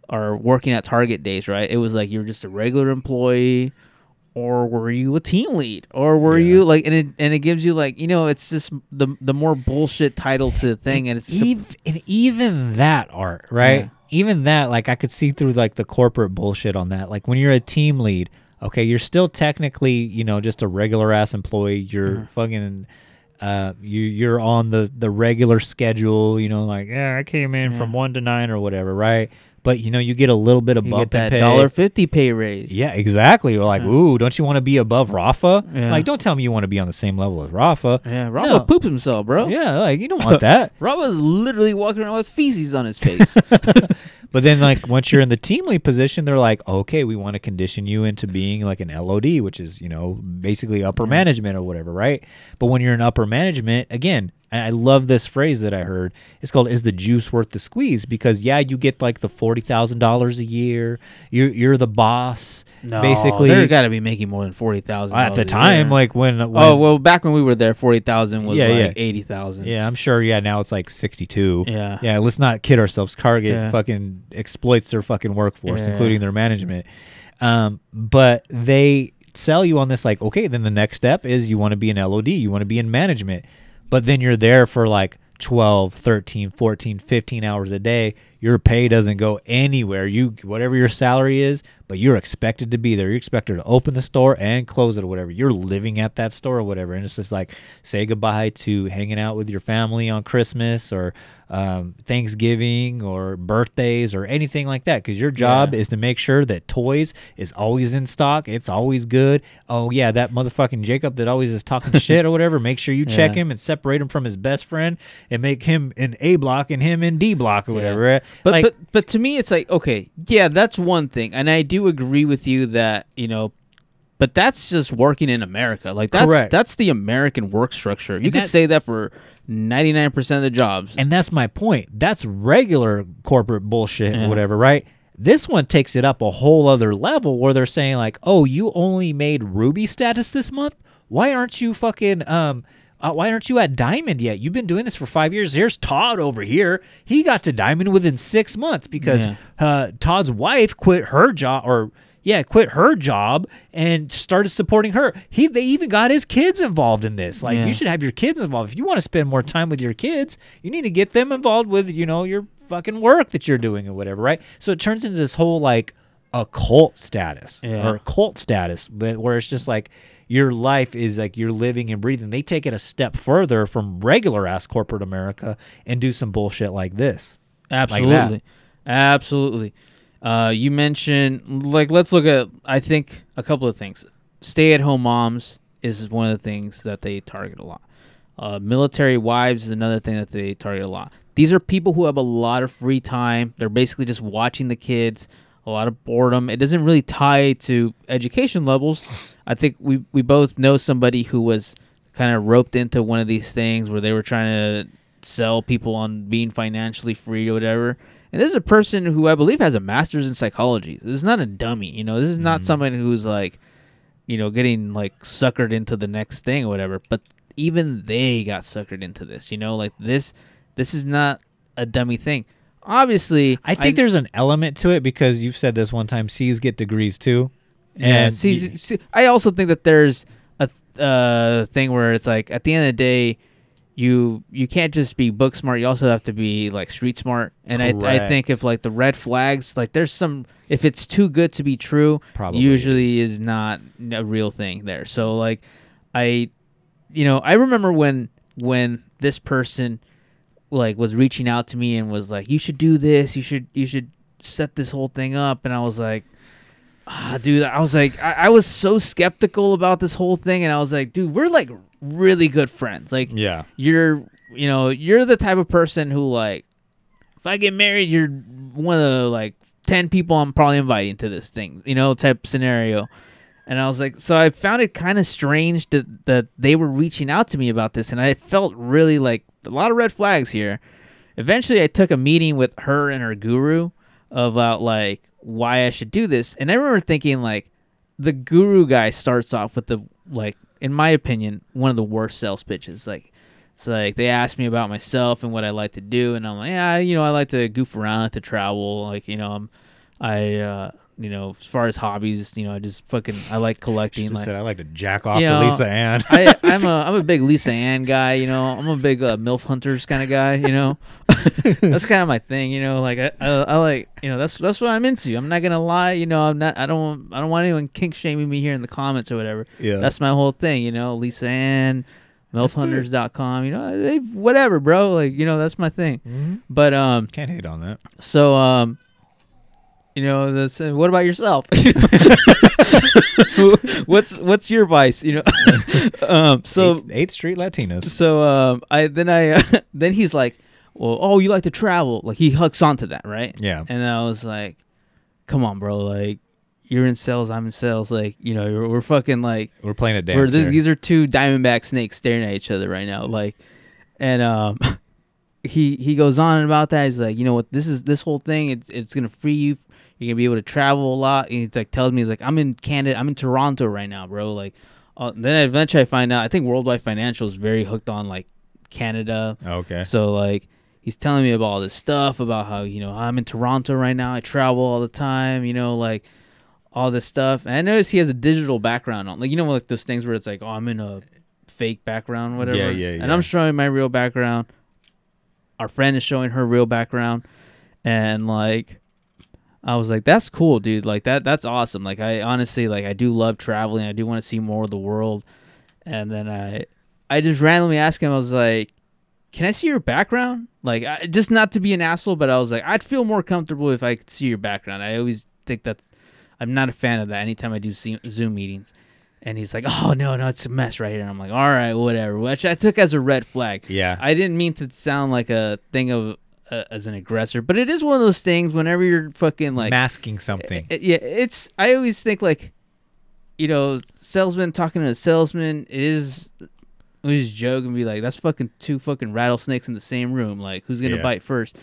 our working at target days right it was like you were just a regular employee or were you a team lead or were you like and it and it gives you like you know it's just the the more bullshit title to the thing and it's even, and even that art, right? Yeah. Even that, like I could see through like the corporate bullshit on that. Like when you're a team lead, okay, you're still technically, you know, just a regular ass employee. You're Mm-hmm. fucking, uh, you you're on the the regular schedule. You know, like yeah, I came in from one to nine or whatever, right? But you know, you get a little bit of you bump get that pay. dollar fifty pay raise Yeah, exactly. You're like, uh-huh. ooh, don't you want to be above Rafa? Yeah. Like, don't tell me you want to be on the same level as Rafa. yeah Rafa No. poops himself bro Yeah, like you don't want that. Rafa's literally walking around with feces on his face But then, like, once you're in the team lead position, they're like, okay, we want to condition you into being like an LOD, which is, you know, basically upper management or whatever, right? But when you're in upper management, again, and I love this phrase that I heard. It's called "Is the juice worth the squeeze?" Because yeah, you get like the forty thousand dollars a year. You're you're the boss, no basically. they're got to be making more than forty thousand at the time, like when, when oh well back when we were there forty thousand was Yeah, like yeah. eighty thousand Yeah, I'm sure. Yeah, now it's like 62. Yeah. Yeah, let's not kid ourselves. Target Yeah. fucking exploits their fucking workforce, including their management. Um, but they sell you on this like, okay, then the next step is you want to be an LOD, you want to be in management. But then you're there for like 12, 13, 14, 15 hours a day. Your pay doesn't go anywhere. You whatever your salary is, but you're expected to be there. You're expected to open the store and close it or whatever. You're living at that store or whatever. And it's just like say goodbye to hanging out with your family on Christmas or um, Thanksgiving or birthdays or anything like that. Because your job Yeah. is to make sure that toys is always in stock. It's always good. Oh yeah, that motherfucking Jacob that always is talking shit or whatever. Make sure you check him and separate him from his best friend and make him in A block and him in D block or whatever. right? But like, but but to me, it's like okay, yeah, that's one thing, and I do agree with you that you know, but that's just working in America. Like that's Correct. that's the American work structure. You And could that- say that for ninety nine percent of the jobs. And that's my point. That's regular corporate bullshit Yeah. or whatever, right? This one takes it up a whole other level where they're saying like, "Oh, you only made ruby status this month? Why aren't you fucking um uh, why aren't you at diamond yet? You've been doing this for 5 years. Here's Todd over here. He got to diamond within 6 months because Yeah. uh Todd's wife quit her job or yeah, quit her job and started supporting her. He they even got his kids involved in this. Like Yeah. you should have your kids involved. If you want to spend more time with your kids, you need to get them involved with, you know, your fucking work that you're doing or whatever, right? So it turns into this whole like a cult status Yeah. or cult status, but where it's just like your life is like you're living and breathing. They take it a step further from regular ass corporate America and do some bullshit like this. Like. Absolutely, absolutely. Uh, you mentioned like let's look at I think a couple of things. Stay at home moms is one of the things that they target a lot. Uh, military wives is another thing that they target a lot. These are people who have a lot of free time. They're basically just watching the kids. A lot of boredom. It doesn't really tie to education levels. I think we we both know somebody who was kind of roped into one of these things where they were trying to sell people on being financially free or whatever. And this is a person who I believe has a master's in psychology. This is not a dummy, you know. This is not mm-hmm. someone who's like, you know, getting like suckered into the next thing or whatever. But even they got suckered into this, you know. Like this, this is not a dummy thing. Obviously, I think there's an element to it because you've said this one time. C's get degrees too, and see, y- see, I also think that there's a uh, thing where it's like at the end of the day, you you can't just be book smart. You also have to be like street smart. And I I think if like the red flags, like there's some if it's too good to be true, Probably usually is not a real thing there. So like I, you know, I remember when when this person like was reaching out to me and was like, "You should do this. You should you should set this whole thing up." And I was like, ah, dude, I was like, I, I was so skeptical about this whole thing, and I was like, dude, we're like really good friends. Like, Yeah. you're, you know, you're the type of person who like, if I get married, you're one of the like ten people I'm probably inviting to this thing, you know, type scenario. And I was like, so I found it kind of strange that that they were reaching out to me about this, and I felt really like a lot of red flags here. Eventually, I took a meeting with her and her guru about like why I should do this, and I remember thinking like, the guru guy starts off with the like, in my opinion, one of the worst sales pitches. Like, it's like they asked me about myself and what I like to do, and I'm like, yeah, you know, I like to goof around, to travel, like you know, I'm, I, uh, you know, as far as hobbies, you know, I just fucking I like collecting. Like, said I like to jack off you to Lisa Ann. I, I'm a I'm a big Lisa Ann guy. You know, I'm a big uh, milf hunters kind of guy. You know, that's kind of my thing. You know, like I, I, I like you know that's that's what I'm into. I'm not gonna lie. You know, I'm not. I don't I don't want anyone kink shaming me here in the comments or whatever. Yeah. that's my whole thing. You know, Lisa Ann. MilfHunters.com, you know, they whatever, bro. Like, you know, that's my thing. Mhm. But um, Can't hate on that. so um, you know, that's uh, what about yourself? what's what's your vice? You know, um, so Eighth, Eighth Street Latinos. so um, I then I then he's like, well, oh, you like to travel? Like he hooks onto that, right? Yeah. And I was like, come on, bro, like. You're in sales. I'm in sales. Like you know, we're, we're fucking like We're playing a dance. this, these are two diamondback snakes staring at each other right now. Like, and um, he he goes on about that. He's like, you know what? This is this whole thing. It's it's gonna free you. You're gonna be able to travel a lot. And he's like tells me he's like, I'm in Canada. I'm in Toronto right now, bro. Like, uh, then eventually I find out. I think Worldwide Financial is very hooked on like Canada. okay. So like he's telling me about all this stuff about how you know I'm in Toronto right now. I travel all the time. You know like all this stuff. And I noticed he has a digital background on. Like you know like those things where it's like oh I'm in a fake background whatever. Yeah, yeah, And yeah. I'm showing my real background. Our friend is showing her real background. and like I was like, that's cool, dude. Like that that's awesome. Like I honestly like I do love traveling. I do want to see more of the world. And then I I just randomly asked him. I was like, "Can I see your background?" Like I, just not to be an asshole, but I was like, I'd feel more comfortable if I could see your background. I always think that's I'm not a fan of that. Anytime I do Zoom Zoom meetings. And he's like, "Oh no, no, it's a mess right here." And I'm like, "All right, whatever," which I took as a red flag. Yeah. I didn't mean to sound like a thing of uh, as an aggressor, but it is one of those things. Whenever you're fucking like masking something. it- yeah, it's. I always think like, you know, salesman talking to a salesman is. We just joke and be like, "That's fucking two fucking rattlesnakes in the same room. Like, who's gonna Yeah. bite first?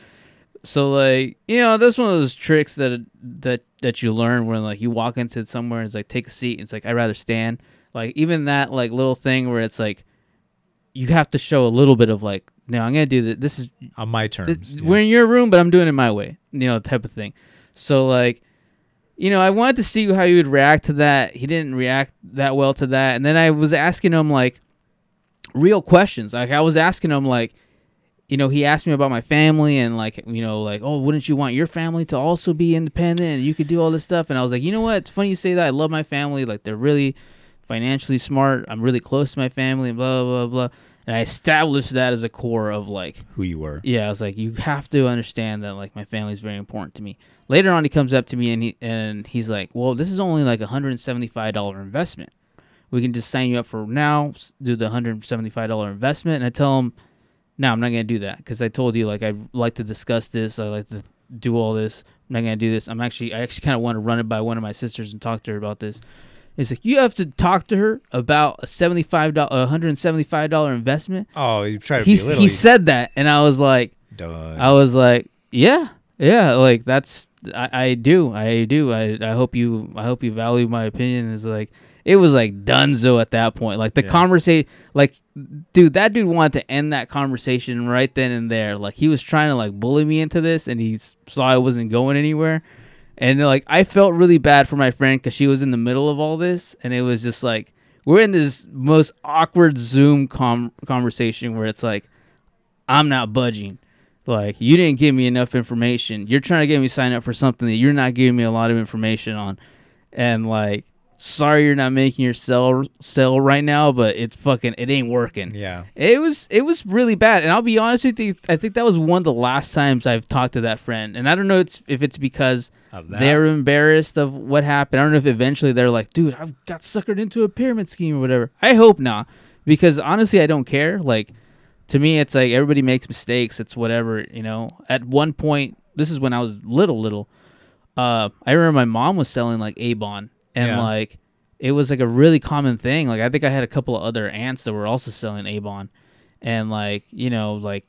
So like, you know, that's one of those tricks that that that you learn when like you walk into somewhere and it's like take a seat. And it's like I'd rather stand. Like even that like little thing where it's like, you have to show a little bit of like, no, I'm gonna do this. This is on my terms. this- We're in your room, but I'm doing it my way. You know, type of thing. So like, you know, I wanted to see how he would react to that. He didn't react that well to that, and then I was asking him like real questions. Like I was asking him like, you know, he asked me about my family and like, you know, like, oh, wouldn't you want your family to also be independent and you could do all this stuff? And I was like, you know what? It's funny you say that. I love my family. Like they're really financially smart. I'm really close to my family. and Blah blah blah. And I established that as a core of like Who you were. yeah, I was like, you have to understand that like my family is very important to me. Later on, he comes up to me and he and he's like, well, this is only like a hundred and seventy five dollar investment. We can just sign you up for now, do the hundred and seventy five dollar investment, and I tell him, no, I'm not gonna do that because I told you like I'd like to discuss this, I like to do all this. I'm not gonna do this. I'm actually I actually kind of want to run it by one of my sisters and talk to her about this. He's like, you have to talk to her about a seventy five dollar, a hundred and seventy five dollar investment. Oh, you try to He's, belittle. he you said that, and I was like, done. I was like, yeah, yeah, like that's I, I do, I do. I, I hope you I hope you value my opinion. Is like it was like dunzo at that point. Like the Yeah. conversation, like dude, that dude wanted to end that conversation right then and there. Like he was trying to like bully me into this, and he saw I wasn't going anywhere. And like I felt really bad for my friend because she was in the middle of all this, and it was just like we're in this most awkward Zoom com- conversation where it's like I'm not budging. Like you didn't give me enough information. You're trying to get me signed up for something that you're not giving me a lot of information on. And like sorry you're not making your sell sell right now, but it's fucking it ain't working. Yeah. It was it was really bad. And I'll be honest with you, I think that was one of the last times I've talked to that friend. And I don't know it's, if it's because they're embarrassed of what happened. I don't know if eventually they're like, dude, I've got suckered into a pyramid scheme or whatever. I hope not. Because honestly I don't care. Like to me it's like everybody makes mistakes it's whatever you know at one point this is when i was little little uh i remember my mom was selling like avon and Yeah. like it was like a really common thing like i think i had a couple of other aunts that were also selling avon and like you know like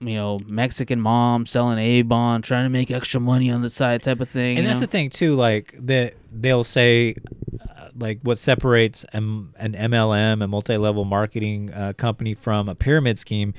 you know mexican mom selling avon trying to make extra money on the side type of thing and that's know? the thing too like that they'll say uh, like what separates M- an mlm a multi-level marketing uh, company from a pyramid scheme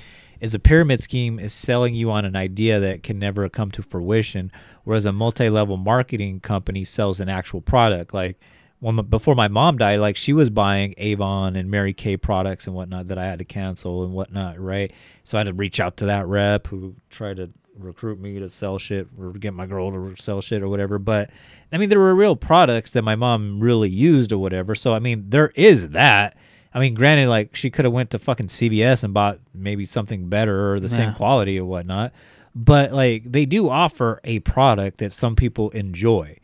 is a pyramid scheme is selling you on an idea that can never come to fruition whereas a multi-level marketing company sells an actual product like when before my mom died like she was buying avon and mary kay products and whatnot that i had to cancel and whatnot right so i had to reach out to that rep who tried to recruit me to sell shit or get my girl to sell shit or whatever. But I mean, there were real products that my mom really used or whatever. So I mean, there is that. I mean, granted, like she could have went to fucking CVS and bought maybe something better or the same quality or whatnot. But like they do offer a product that some people enjoy.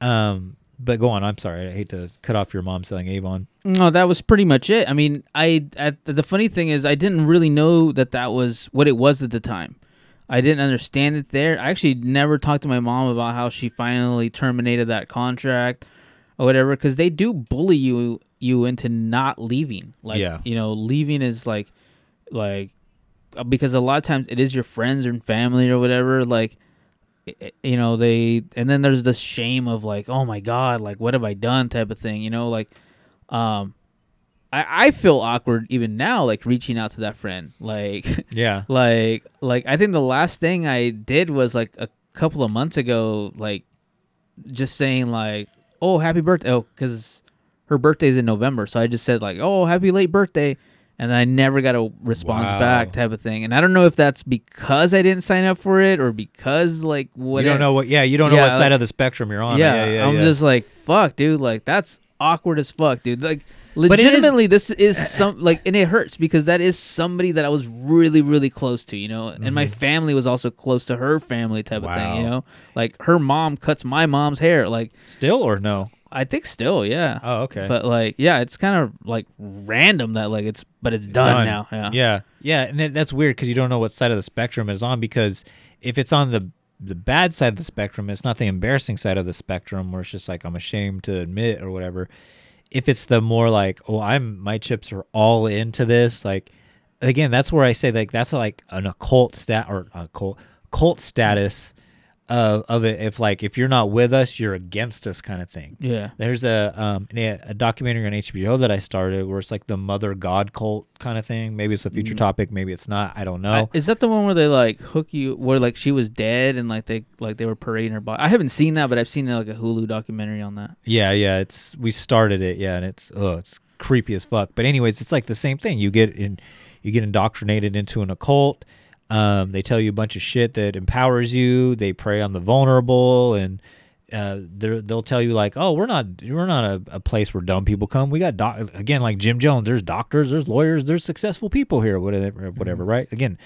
Um, but go on. I'm sorry. I hate to cut off your mom selling Avon. No, that was pretty much it. I mean, I at, the funny thing is I didn't really know that that was what it was at the time. I didn't understand it there. I actually never talked to my mom about how she finally terminated that contract or whatever because they do bully you you into not leaving. Like Yeah. you know, leaving is like like uh, because a lot of times it is your friends and family or whatever like you know they and then there's this shame of like oh my god like what have i done type of thing you know like um i i feel awkward even now like reaching out to that friend like Yeah. like like i think the last thing i did was like a couple of months ago like just saying like oh happy birthday oh because her birthday's in november so i just said like oh happy late birthday and I never got a response Wow. back, type of thing. And I don't know if that's because I didn't sign up for it or because like what you don't know what. Yeah, you don't know Yeah, what side like- of the spectrum you're on. yeah, yeah, yeah. I'm yeah. just like, fuck, dude. Like that's awkward as fuck, dude. Like It is- legitimately, this is some like, and it hurts because that is somebody that I was really, really close to, you know, and my family was also close to her family, type of thing, you Mm-hmm. Know. Like her mom cuts my mom's hair, like still or no. I think still, yeah. Oh, okay. But like, yeah, it's kind of like random that like it's, but it's done, now. Yeah. yeah, yeah, and it, that's weird because you don't know what side of the spectrum it's on. Because if it's on the the bad side of the spectrum, it's not the embarrassing side of the spectrum where it's just like I'm ashamed to admit or whatever. If it's the more like, oh, I'm my chips are all into this, like again, that's where I say like that's like an occult stat or a cult cult status of of it. If like if you're not with us, you're against us, kind of thing. Yeah. There's a um a, documentary on HBO that I started where it's like the mother god cult kind of thing. Maybe it's a future topic, maybe it's not. I don't know. I- is that the one where they like hook you, where like she was dead and like they like they were parading her body? I haven't seen that, but I've seen like a Hulu documentary on that. yeah, yeah. It's we started it, yeah, and it's oh, it's creepy as fuck. But anyways, it's like the same thing. You get in, you get indoctrinated into an occult. Um, they tell you a bunch of shit that empowers you. They prey on the vulnerable, and uh, they'll tell you like, "Oh, we're not, we're not a, a place where dumb people come. We got doc- again, like Jim Jones. There's doctors, there's lawyers, there's successful people here, whatever, whatever. Right? Again,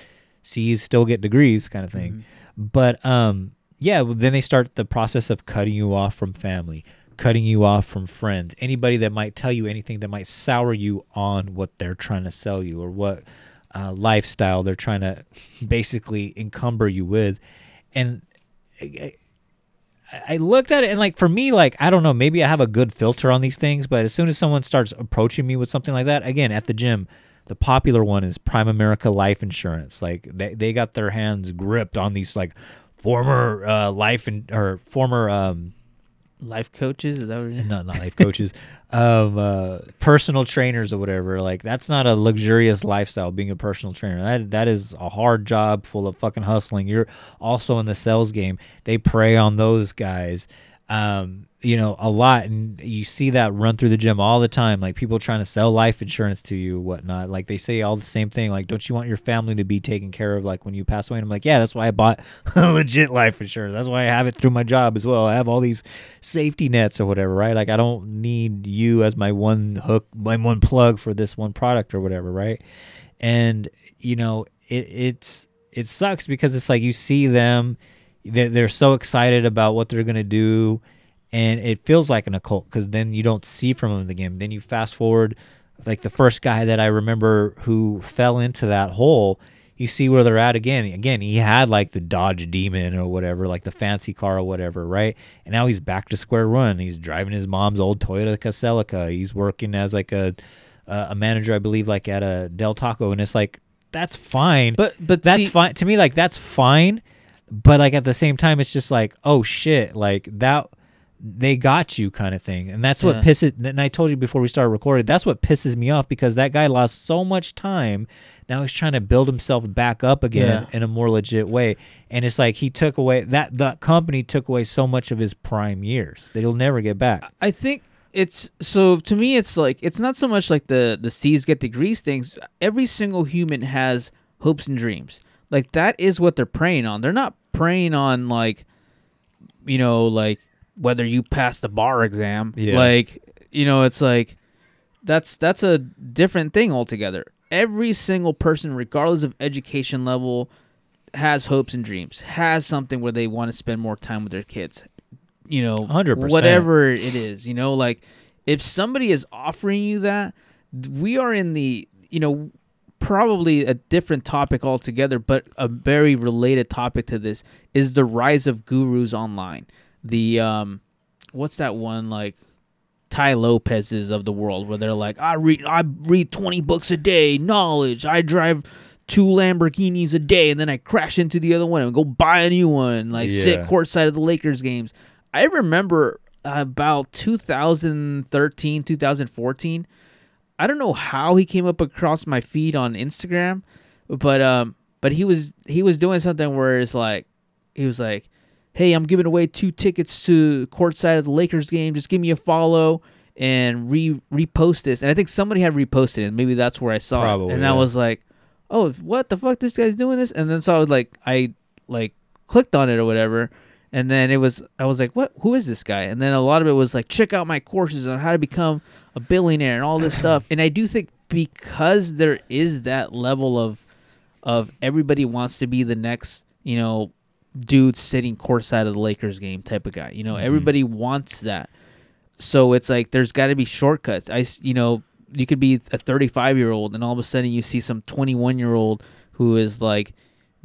C's still get degrees, kind of thing. But um, yeah, then they start the process of cutting you off from family, cutting you off from friends, anybody that might tell you anything that might sour you on what they're trying to sell you or what uh, lifestyle they're trying to basically encumber you with. And I, looked at it and like for me, like I don't know, maybe I have a good filter on these things, but as soon as someone starts approaching me with something like that, again at the gym, the popular one is Primerica Life Insurance. Like they they got their hands gripped on these like former uh, life and or former um Life coaches, is that what not not life coaches, um, uh, personal trainers or whatever. Like that's not a luxurious lifestyle. Being a personal trainer, that that is a hard job full of fucking hustling. You're also in the sales game. They prey on those guys, um, you know, a lot, and you see that run through the gym all the time. Like people trying to sell life insurance to you, whatnot. Like they say all the same thing. Like, don't you want your family to be taken care of? Like when you pass away. And I'm like, yeah, that's why I bought legit life insurance. That's why I have it through my job as well. I have all these safety nets or whatever, right? Like I don't need you as my one hook, my one plug for this one product or whatever, right? And you know, it it's it sucks because it's like you see them, they're, they're so excited about what they're gonna do, and it feels like an occult because then you don't see from them the game. Then you fast forward, like the first guy that I remember who fell into that hole. You see where they're at again. Again, he had like the Dodge Demon or whatever, like the fancy car or whatever, right? And now he's back to square one. He's driving his mom's old Toyota Celica. He's working as like a a manager, I believe, like at a Del Taco, and it's like that's fine. But but that's see- fine to me. Like that's fine, but like at the same time, it's just like oh shit, like that they got you kind of thing, and that's what Yeah. pisses. And I told you before we started recording, that's what pisses me off because that guy lost so much time. Now he's trying to build himself back up again Yeah. in a more legit way, and it's like he took away that that company took away so much of his prime years that he'll never get back. I think it's so to me it's like it's not so much like the the C's get degrees things. Every single human has hopes and dreams. Like that is what they're preying on. They're not preying on like you know like whether you pass the bar exam. Yeah. Like you know it's like that's that's a different thing altogether. Every single person regardless of education level has hopes and dreams. Has something where they want to spend more time with their kids. You know, 100%. whatever it is, you know, like if somebody is offering you that, we are in the, you know, probably a different topic altogether, but a very related topic to this is the rise of gurus online. The um what's that one like Tai Lopez's of the world where they're like, I read I read twenty books a day, knowledge, I drive two Lamborghinis a day and then I crash into the other one and go buy a new one, like sit Yeah. courtside of the Lakers games. I remember about 2013, 2014. I don't know how he came up across my feed on Instagram, but um, but he was he was doing something where it's like he was like, "Hey, I'm giving away two tickets to courtside of the Lakers game. Just give me a follow." and re repost this. And I think somebody had reposted it. And maybe that's where I saw Probably, it. And I was like, oh, what the fuck? This guy's doing this. And then so I was like, I like clicked on it or whatever. And then it was, I was like, what? Who is this guy? And then a lot of it was like, check out my courses on how to become a billionaire and all this stuff. And I do think because there is that level of, of everybody wants to be the next, you know, dude sitting courtside of the Lakers game type of guy. You know, Mhm. everybody wants that. So it's like there's got to be shortcuts. I you know, you could be a 35 year old and all of a sudden you see some 21 year old who is like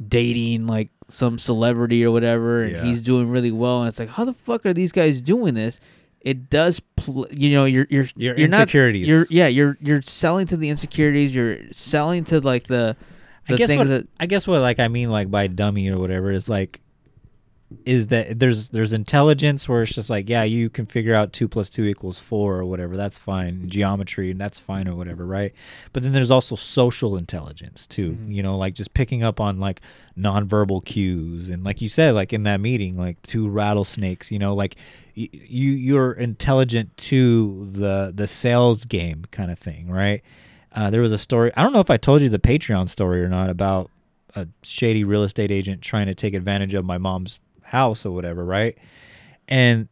dating like some celebrity or whatever, and Yeah. he's doing really well. And it's like, how the fuck are these guys doing this? It does, pl- you know, you're you're Your you're insecurities. Not, you're yeah, you're you're selling to the insecurities. You're selling to like the the I guess things what that I guess what like I mean like by dummy or whatever is like is that there's there's intelligence where it's just like yeah you can figure out two plus two equals four or whatever. That's fine. Geometry and that's fine or whatever right? But then there's also social intelligence too you know like just picking up on like nonverbal cues. And like you said like in that meeting like two rattlesnakes you know like y- you you're intelligent to the the sales game kind of thing right? Uh, there was a story i don't know if i told you the patreon story or not about a shady real estate agent trying to take advantage of my mom's house or whatever, right? And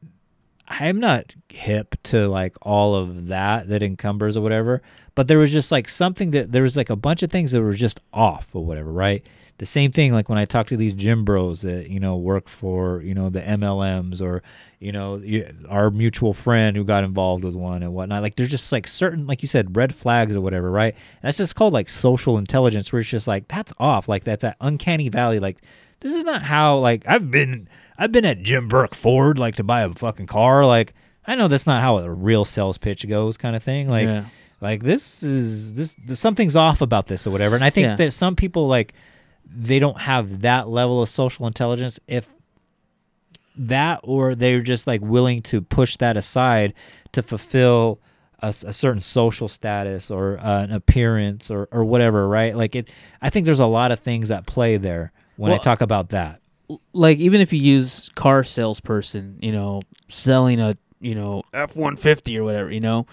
I'm not hip to like all of that that encumbers or whatever, but there was just like something that there was like a bunch of things that were just off or whatever, right? The same thing like when I talk to these gym bros that you know work for you know the MLMs or you know our mutual friend who got involved with one and whatnot. Like there's just like certain like you said red flags or whatever, right? And that's just called like social intelligence, where it's just like that's off, like that's that uncanny valley, like this is not how like I've been I've been at Jim Burke Ford like to buy a fucking car. Like I know that's not how a real sales pitch goes kind of thing. Like Yeah. like this is this, this something's off about this or whatever. And I think Yeah. that some people like they don't have that level of social intelligence if that or they're just like willing to push that aside to fulfill a certain social status or uh, an appearance or, or whatever right? Like it i think there's a lot of things that play there when i talk about that like even if you use car salesperson, you know, selling a you know F one fifty or whatever, you know,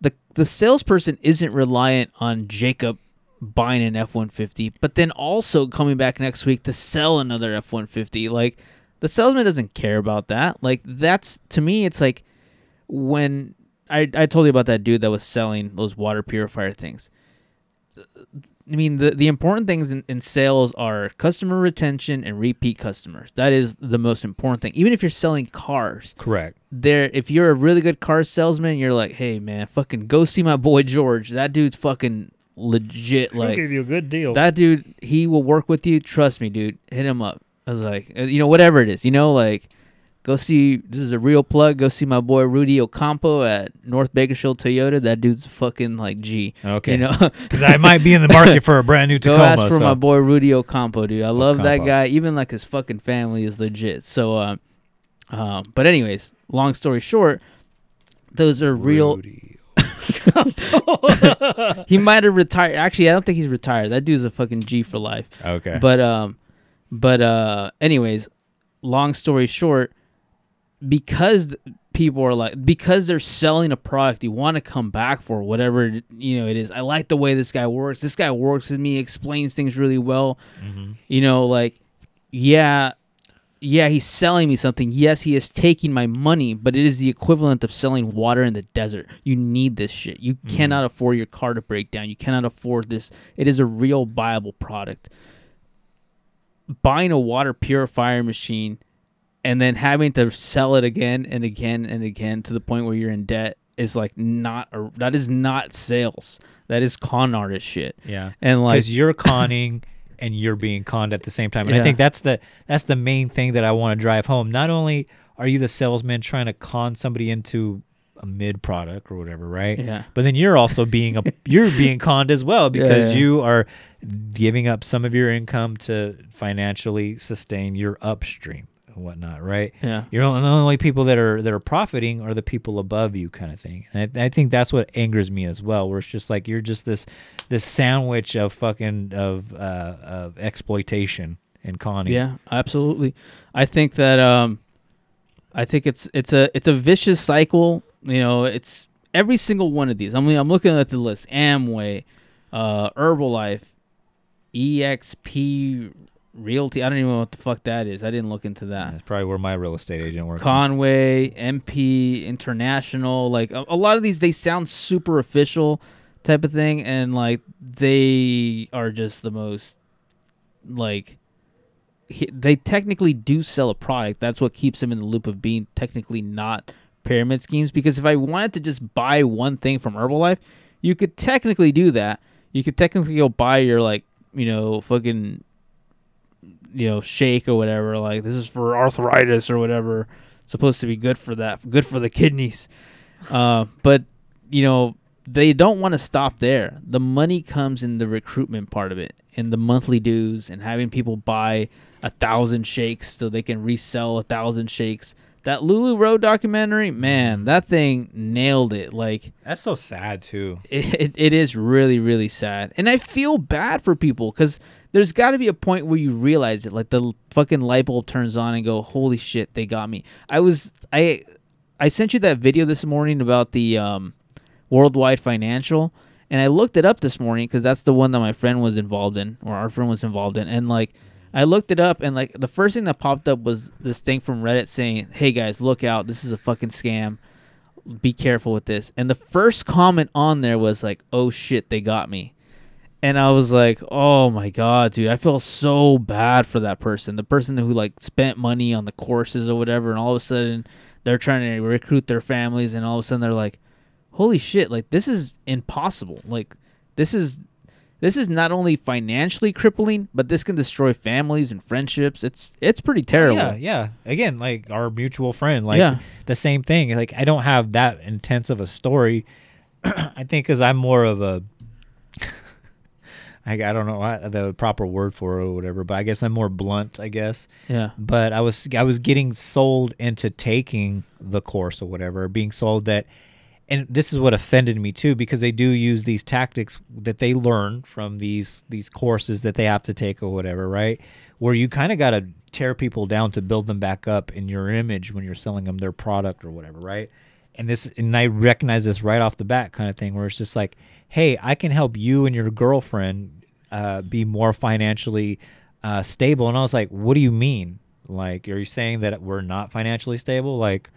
the the salesperson isn't reliant on Jacob buying an F one fifty, but then also coming back next week to sell another F one fifty. Like the salesman doesn't care about that. Like that's to me, it's like when I I told you about that dude that was selling those water purifier things. I mean, the, the important things in, in sales are customer retention and repeat customers. That is the most important thing. Even if you're selling cars, correct there if you're a really good car salesman, you're like, hey man, fucking go see my boy George. That dude's fucking legit. Like give you a good deal that dude, he will work with you. Trust me, dude. Hit him up. I was like, uh, you know, whatever it is, you know, like go see. This is a real plug. Go see my boy Rudy Ocampo at North Bakersfield Toyota. That dude's fucking like G. Okay. you know, because i might be in the market for a brand new Tacoma. Go tacoma ask for so- my boy Rudy Ocampo, dude. I love that guy. Even like his fucking family is legit. So, uh, uh, but anyways, long story short, those are real. he might have retired. Actually, I don't think he's retired. That dude's a fucking G for life. Okay. But um, but uh, anyways, long story short, because people are like because they're selling a product you want to come back for whatever you know it is. I like the way this guy works. This guy works with me explains things really well. Mm-hmm. You know like yeah yeah he's selling me something. Yes he is taking my money but it is the equivalent of selling water in the desert. You need this shit. You mm-hmm. cannot afford your car to break down. You cannot afford this. It is a real viable product. Buying a water purifier machine and then having to sell it again and again and again to the point where you're in debt is like not a, that is not sales that is con artist shit Yeah, and like because you're conning and you're being conned at the same time, and I think that's the that's the main thing that I want to drive home. Not only are you the salesman trying to con somebody into a mid product or whatever, right? Yeah. But then you're also being a you're being conned as well because yeah. you are giving up some of your income to financially sustain your upstream and whatnot, right? Yeah. You're only, the only people that are that are profiting are the people above you, kind of thing. And I, I think that's what angers me as well, where it's just like you're just this this sandwich of fucking of uh, of exploitation and conning. Yeah, absolutely. I think that um I think it's it's a it's a vicious cycle You know, it's every single one of these. I mean, I'm looking at the list: Amway, uh, Herbalife, EXP Realty. I don't even know what the fuck that is. I didn't look into that. That's probably where my real estate agent works. Conway, MP, International, like a, a lot of these, they sound super official type of thing, and like they are just the most like he- they technically do sell a product. That's what keeps them in the loop of being technically not pyramid schemes. Because if I wanted to just buy one thing from Herbalife, you could technically do that. You could technically go buy your like you know fucking you know shake or whatever like this is for arthritis or whatever supposed to be good for that good for the kidneys. Uh, but you know they don't want to stop there. The money comes in the recruitment part of it in the monthly dues and having people buy a thousand shakes so they can resell a thousand shakes. That LuLaRoe documentary man that thing nailed it like That's so sad too. it, it, it is really really sad. And i feel bad for people because there's got to be a point where you realize it like the fucking light bulb turns on and go holy shit they got me i was i i sent you that video this morning about the um worldwide financial and i looked it up this morning because that's the one that my friend was involved in or our friend was involved in and like I looked it up and like the first thing that popped up was this thing from Reddit saying, "Hey guys, look out! This is a fucking scam. Be careful with this." And the first comment on there was like, "Oh shit, they got me." And I was like, "Oh my god, dude, I feel so bad for that person. The person who like spent money on the courses or whatever and all of a sudden they're trying to recruit their families and all of a sudden they're like, "Holy shit, like this is impossible. Like this is this is not only financially crippling, but this can destroy families and friendships. It's it's pretty oh, terrible. Yeah, yeah. Again, like our mutual friend, like Yeah. the same thing. Like I don't have that intense of a story. I think because I'm more of a, I, I don't know what the proper word for it or whatever, but I guess I'm more blunt. I guess. Yeah. But I was I was getting sold into taking the course or whatever, being sold that. And this is what offended me too, because they do use these tactics that they learn from these these courses that they have to take or whatever, right? Where you kind of got to tear people down to build them back up in your image when you're selling them their product or whatever, right? And this, and I recognize this right off the bat, kind of thing, where it's just like, hey, I can help you and your girlfriend uh, be more financially uh, stable. And I was like, what do you mean? Like, are you saying that we're not financially stable? Like,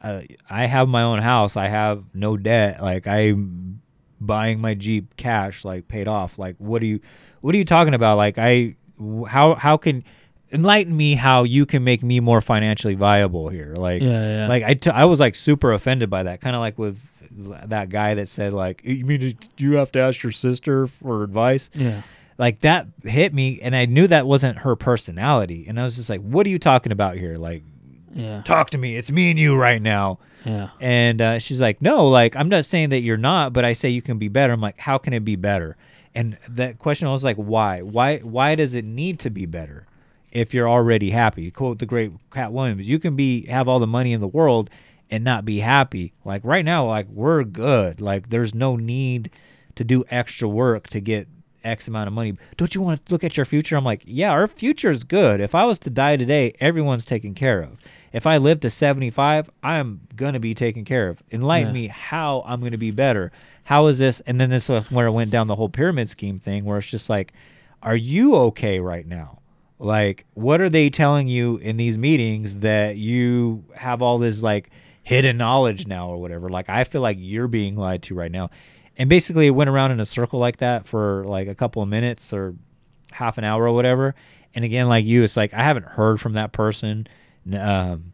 uh, I have my own house. I have no debt. Like, I'm buying my Jeep cash, like paid off. Like, what are you, what are you talking about? Like, I, how, how can, enlighten me how you can make me more financially viable here. Like, Yeah, yeah. like I, t- I was like super offended by that. Kind of like with that guy that said like, you mean you have to ask your sister for advice? Yeah. Like that hit me, and I knew that wasn't her personality. And I was just like, what are you talking about here? Like, Yeah. talk to me. It's me and you right now. Yeah. And uh, she's like, no, like I'm not saying that you're not, but I say you can be better. I'm like, how can it be better? And that question, I was like, why? Why? Why does it need to be better if you're already happy? Quote the great Katt Williams: "You can be have all the money in the world and not be happy. Like right now, like we're good. Like there's no need to do extra work to get X amount of money. Don't you want to look at your future? I'm like, yeah, our future is good. If I was to die today, everyone's taken care of. If I live to 75, I'm going to be taken care of. Enlighten Yeah. me how I'm going to be better. How is this? And then this is where it went down the whole pyramid scheme thing where it's just like, are you okay right now? Like, what are they telling you in these meetings that you have all this like hidden knowledge now or whatever? Like, I feel like you're being lied to right now. And basically, it went around in a circle like that for like a couple of minutes or half an hour or whatever. And again, like you, it's like I haven't heard from that person. Um,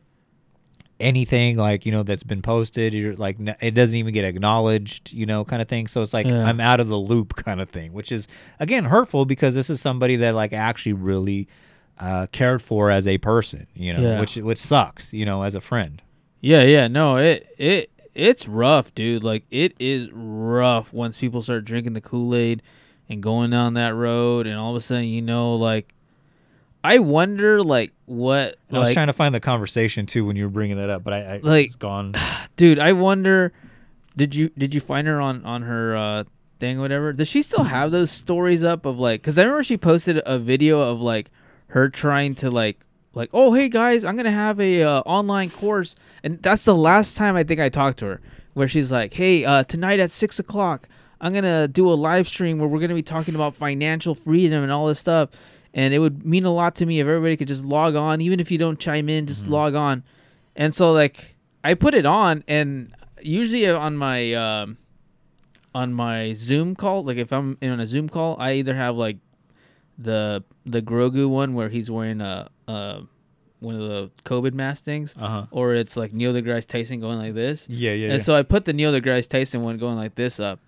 anything like you know that's been posted you're like it doesn't even get acknowledged you know kind of thing so it's like Yeah. i'm out of the loop kind of thing which is again hurtful because this is somebody that like actually really uh, cared for as a person you know Yeah. which which sucks you know as a friend Yeah, yeah, no, it it it's rough, dude. Like it is rough once people start drinking the Kool Aid and going down that road, and all of a sudden, you know, like I wonder, like what, i was like, trying to find the conversation too when you were bringing that up but i, I Like- it's gone dude. I wonder, did you did you find her on on her uh thing or whatever? Does she still have those stories up of like? Because I remember she posted a video of like her trying to like like, oh hey guys, I'm gonna have a uh, online course, and that's the last time I think I talked to her, where she's like, hey, uh, tonight at six o'clock, I'm gonna do a live stream where we're gonna be talking about financial freedom and all this stuff, and it would mean a lot to me if everybody could just log on, even if you don't chime in, just log on, and so like I put it on, and usually on my um, on my Zoom call, like if I'm in a Zoom call, I either have like the the Grogu one where he's wearing a uh one of the COVID mask things, Uh-huh. or it's like Neil deGrasse Tyson going like this. Yeah, yeah, And yeah. so I put the Neil deGrasse Tyson one going like this up,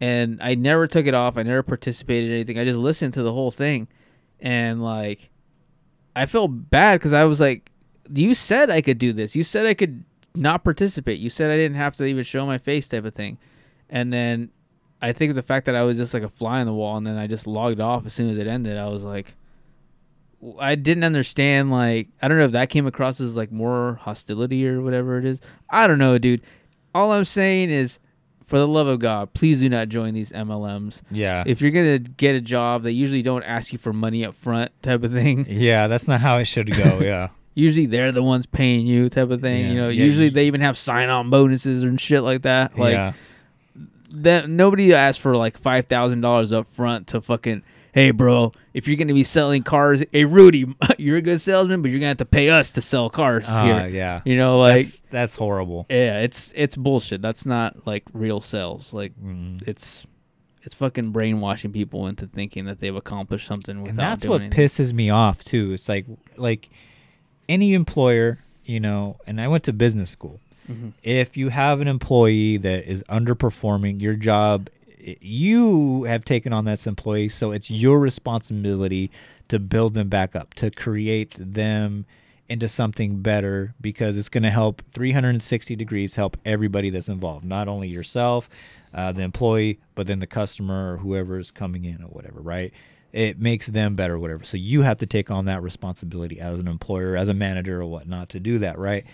and I never took it off. I never participated in anything. I just listened to the whole thing, and like, I felt bad because I was like, "You said I could do this. You said I could not participate. You said I didn't have to even show my face, type of thing." And then I think the fact that I was just like a fly on the wall, and then I just logged off as soon as it ended. I was like, I didn't understand. Like, I don't know if that came across as like more hostility or whatever it is. I don't know, dude. All I'm saying is, for the love of God, please do not join these MLMs. Yeah. If you're gonna get a job, they usually don't ask you for money up front, type of thing. Yeah, that's not how it should go. Yeah. Usually they're the ones paying you, type of thing. Yeah. You know, Yeah, usually they even have sign-on bonuses and shit like that. Like, yeah. That nobody asked for like five thousand dollars up front to fucking hey bro if you're gonna be selling cars hey rudy you're a good salesman but you're gonna have to pay us to sell cars Ah, here yeah. you know like that's, that's horrible. yeah it's it's bullshit that's not like real sales like Mm. it's it's fucking brainwashing people into thinking that they've accomplished something without and that's what anything. pisses me off too it's like like any employer you know and i went to business school Mhm. if you have an employee that is underperforming your job you have taken on this employee so it's your responsibility to build them back up to create them into something better because it's going to help 360 degrees help everybody that's involved not only yourself uh, the employee but then the customer or whoever is coming in or whatever right? It makes them better whatever. So you have to take on that responsibility as an employer as a manager or whatnot to do that right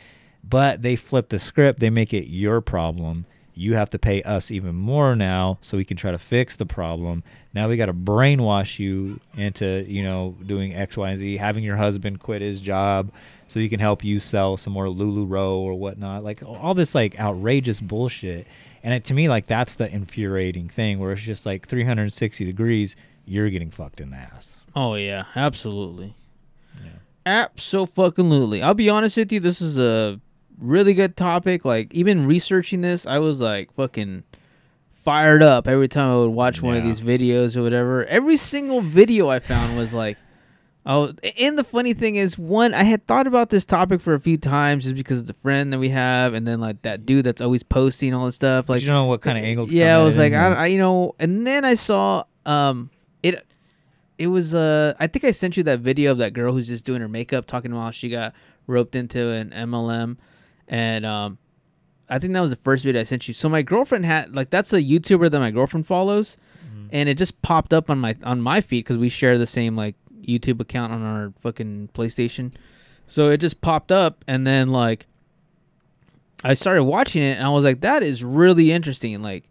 but they flip the script. They make it your problem. You have to pay us even more now so we can try to fix the problem. Now we got to brainwash you into you know doing x y and z having your husband quit his job so he can help you sell some more LuLaRoe or whatnot. Like all this like outrageous bullshit. And it, to me like that's the infuriating thing where it's just like 360 degrees you're getting fucked in the ass. Oh yeah. Absolutely. Yeah. Absolutely. I'll be honest with you. This is a really good topic. Like even researching this, I was like fucking fired up every time I would watch one of these videos or whatever. Every single video I found was like, oh. And the funny thing is, one I had thought about this topic for a few times just because of the friend that we have, and then like that dude that's always posting all this stuff. Like you know what kind of angle to yeah, I was like, I, I, you know, and then I saw, um, it, it was, uh, I think I sent you that video of that girl who's just doing her makeup, talking about how she got roped into an MLM, and um, I think that was the first video I sent you. So my girlfriend had like that's a YouTuber that my girlfriend follows, and it just popped up on my on my feed because we share the same like YouTube account on our fucking PlayStation. So it just popped up, and then like I started watching it, and I was like, that is really interesting. Like,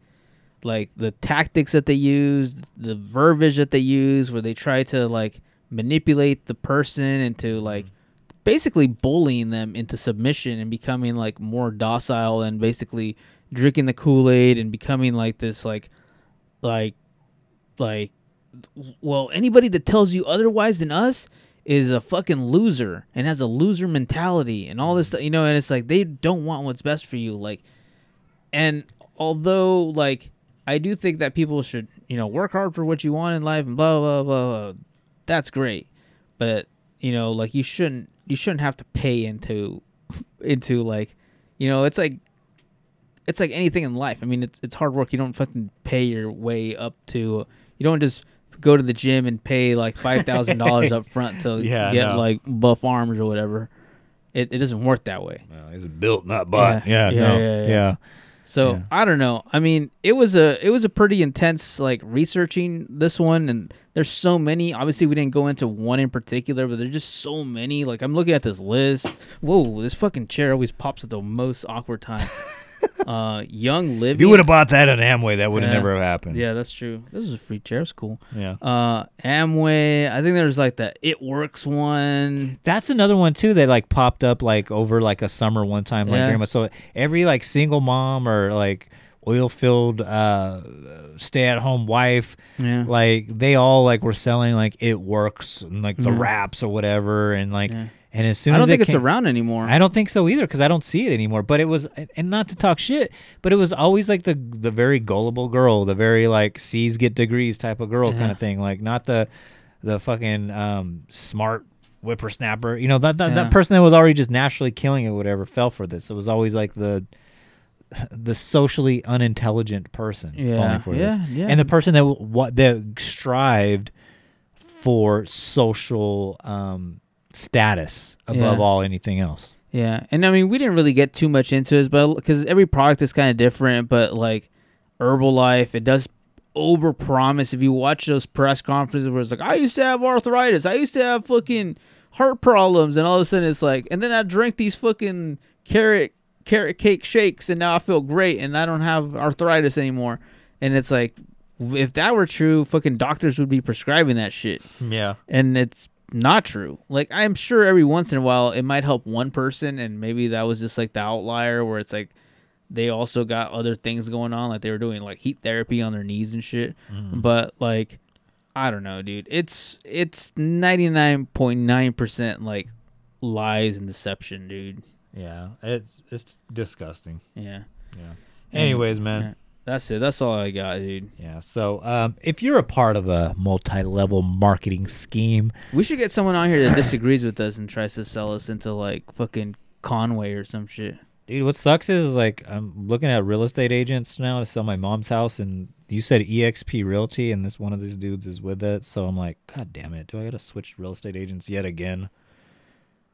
like the tactics that they use, the verbiage that they use, where they try to like manipulate the person into like basically bullying them into submission and becoming like more docile and basically drinking the Kool-Aid and becoming like this like like like well anybody that tells you otherwise than us is a fucking loser and has a loser mentality and all this mm. stuff you know and it's like they don't want what's best for you like and although like I do think that people should you know work hard for what you want in life and blah blah blah, blah. that's great but you know like you shouldn't you shouldn't have to pay into into like you know it's like it's like anything in life. I mean it's it's hard work. You don't fucking pay your way up to you don't just go to the gym and pay like $5000 up front to Yeah, get no. like buff arms or whatever. It, it doesn't work that way. No, it's built, not bought. Yeah, Yeah, yeah, no, yeah, yeah, yeah. So Yeah. I don't know. I mean, it was a it was a pretty intense like researching this one, and there's so many. Obviously, we didn't go into one in particular, but there's just so many. Like I'm looking at this list. Whoa, this fucking chair always pops at the most awkward time. Uh, Young Living. You would have bought that at Amway, that would have Yeah. never happened. Yeah, that's true. This is a free chair. It's cool. Yeah. Uh, Amway. I think there's like the It Works one. That's another one too that like popped up like over like a summer one time like Yeah. during so every like single mom or like oil filled uh stay at home wife Yeah. like they all like were selling like it works and like the Yeah. wraps or whatever and like Yeah. And as soon as I don't it think it's came- around anymore. I don't think so either because I don't see it anymore. But it was, and not to talk shit, but it was always like the the very gullible girl, the very like C's get degrees type of girl kind of thing. Like not the the fucking um, smart whippersnapper. You know that that, Yeah. that person that was already just naturally killing it, whatever, fell for this. It was always like the the socially unintelligent person Yeah, falling for yeah, this, yeah. and the person that what that strived for social um, status above Yeah. all anything else. Yeah, and I mean we didn't really get too much into this, but because every product is kind of different. But like Herbalife, it does over promise. If you watch those press conferences where it's like, I used to have arthritis, I used to have fucking heart problems, and all of a sudden it's like, and then I drink these fucking carrot carrot cake shakes, and now I feel great, and I don't have arthritis anymore. And it's like, if that were true, fucking doctors would be prescribing that shit Yeah. and it's not true. Like I'm sure every once in a while it might help one person, and maybe that was just like the outlier where it's like they also got other things going on, like they were doing like heat therapy on their knees and shit. Mm. But like, I don't know, dude. It's it's ninety nine point nine percent like lies and deception, dude. Yeah, it's it's disgusting. Yeah. Yeah. Anyways, man. Yeah. That's it. That's all I got, dude. Yeah. So, um, if you're a part of a multi-level marketing scheme, We should get someone on here that disagrees with us and tries to sell us into like fucking Conway or some shit. dude, what sucks is like I'm looking at real estate agents now to sell my mom's house, and you said EXP Realty, and this one of these dudes is with it. So I'm like, God damn it, do I gotta switch real estate agents yet again?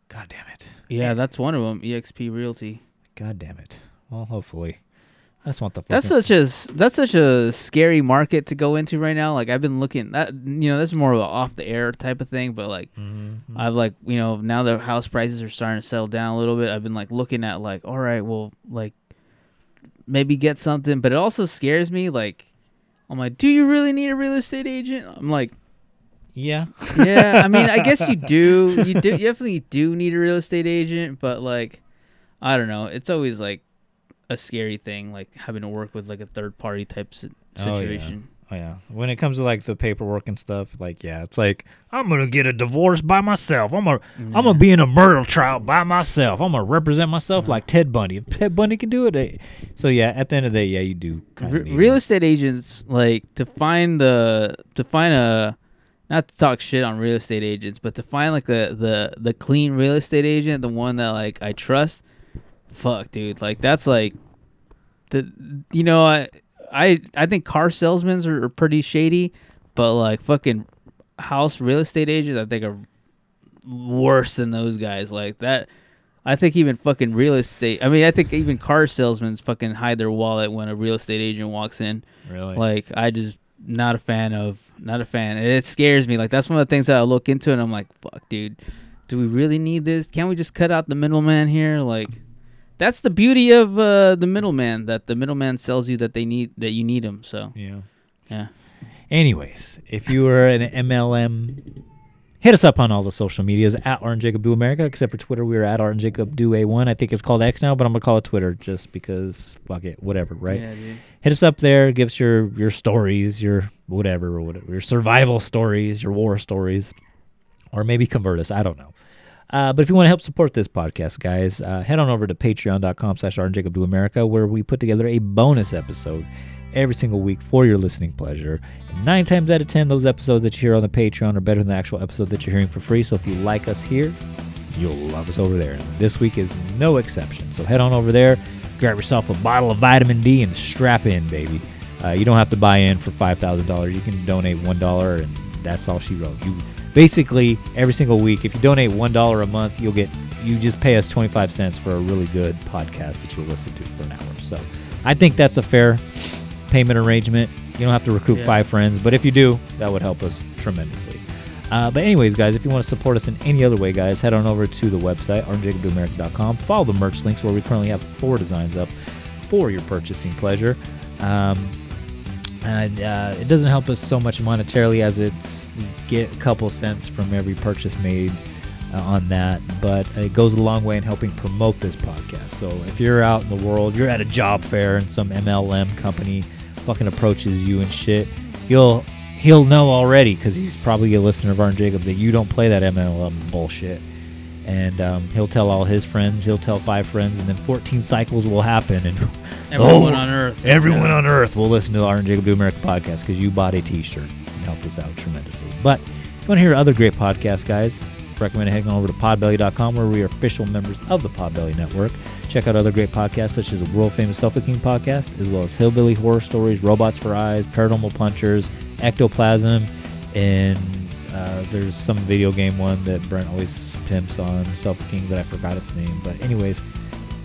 God damn it. Yeah, that's one of them. EXP Realty. God damn it. Well, hopefully. I just want the. That's such a that's such a scary market to go into right now. Like I've been looking that you know that's more of an off the air type of thing, but like Mm-hmm. I've like you know now the house prices are starting to settle down a little bit. I've been like looking at like all right, well like maybe get something, but it also scares me. Like I'm like, do you really need a real estate agent? I'm like, Yeah. yeah. I mean, I guess you do. You do. You definitely do need a real estate agent, but like, I don't know. It's always like a scary thing, like having to work with like a third party type si- Oh, yeah. situation. Oh yeah. When it comes to like the paperwork and stuff, like yeah, it's like I'm gonna get a divorce by myself. I'm gonna I'm gonna be in a murder trial by myself. I'm gonna represent myself like Ted Bundy. If Ted Bundy can do it, eh. so yeah. At the end of the day, yeah, you do. Of real estate agents like to find the to find a not to talk shit on real estate agents, but to find like the the the clean real estate agent, the one that like I trust. Fuck, dude, like that's like the you know I I I think car salesmen are, are pretty shady, but like fucking house real estate agents, I think are worse than those guys. Like that. I think even fucking real estate. I mean, I think even car salesmen fucking hide their wallet when a real estate agent walks in. Really? Like, I just not a fan of. Not a fan. And it scares me. Like that's one of the things that I look into, and I'm like, fuck, dude. Do we really need this? Can't we just cut out the middleman here? Like, that's the beauty of uh, the middleman. That the middleman sells you that they need that you need them. So Yeah. yeah. Anyways, if you are an MLM, hit us up on all the social medias at Art and Jacob Do America. Except for Twitter, we are at Art and Jacob Do A1. I think it's called X now, but I'm gonna call it Twitter just because fuck it, whatever, right? Yeah, dude. Hit us up there. Give us your your stories, your whatever, or whatever, your survival stories, your war stories, or maybe convert us. I don't know. Uh, but if you want to help support this podcast, guys, uh, head on over to patreon.com slash Jacob America, where we put together a bonus episode every single week for your listening pleasure. Nine times out of ten, those episodes that you hear on the Patreon are better than the actual episode that you're hearing for free. So if you like us here, you'll love us over there. And this week is no exception. So head on over there, grab yourself a bottle of vitamin D, and strap in, baby. Uh, you don't have to buy in for five thousand dollars. You can donate one dollar, and that's all she wrote. You basically every single week, if you donate one dollar a month, you'll get you just pay us twenty five cents for a really good podcast that you'll listen to for an hour. So I think that's a fair payment arrangement. You don't have to recruit Yeah. five friends, but if you do, that would help us tremendously. Uh, but anyways, guys, if you want to support us in any other way, guys, head on over to the website, artandjacobdoamerica.com. Follow the merch links where we currently have four designs up for your purchasing pleasure. Um, and uh, it doesn't help us so much monetarily as it's get a couple cents from every purchase made uh, on that, but it goes a long way in helping promote this podcast. So if you're out in the world, you're at a job fair and some MLM company fucking approaches you and shit, you'll he'll know already because he's probably a listener of Art and Jacob that you don't play that MLM bullshit. And um, he'll tell all his friends, he'll tell five friends, and then 14 cycles will happen. And Everyone on Earth. everyone on earth will listen to the Art and Jacob Do America podcast because you bought a T-shirt and helped us out tremendously. But if you want to hear other great podcasts, guys, recommend heading on over to podbelly.com where we are official members of the Podbelly Network. Check out other great podcasts such as the world famous Selfie King podcast, as well as Hillbilly Horror Stories, Robots for Eyes, Paranormal Punchers, Ectoplasm, and uh, there's some video game one that Brent always pimps on Self King, but I forgot its name. But anyways,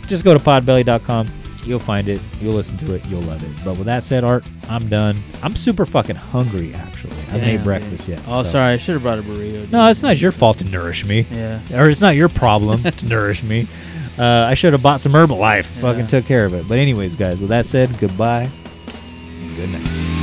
just go to podbelly.com. You'll find it. You'll listen to it. You'll love it. But with that said, Art, I'm done. I'm super fucking hungry, actually. I haven't Damn, ate breakfast yet. Oh, so- sorry. I should have brought a burrito. dude. No, it's not your fault to nourish me. Yeah. Or it's not your problem to nourish me. Uh, I should have bought some Herbalife. Fucking took care of it. But anyways, guys, with that said, goodbye and good night.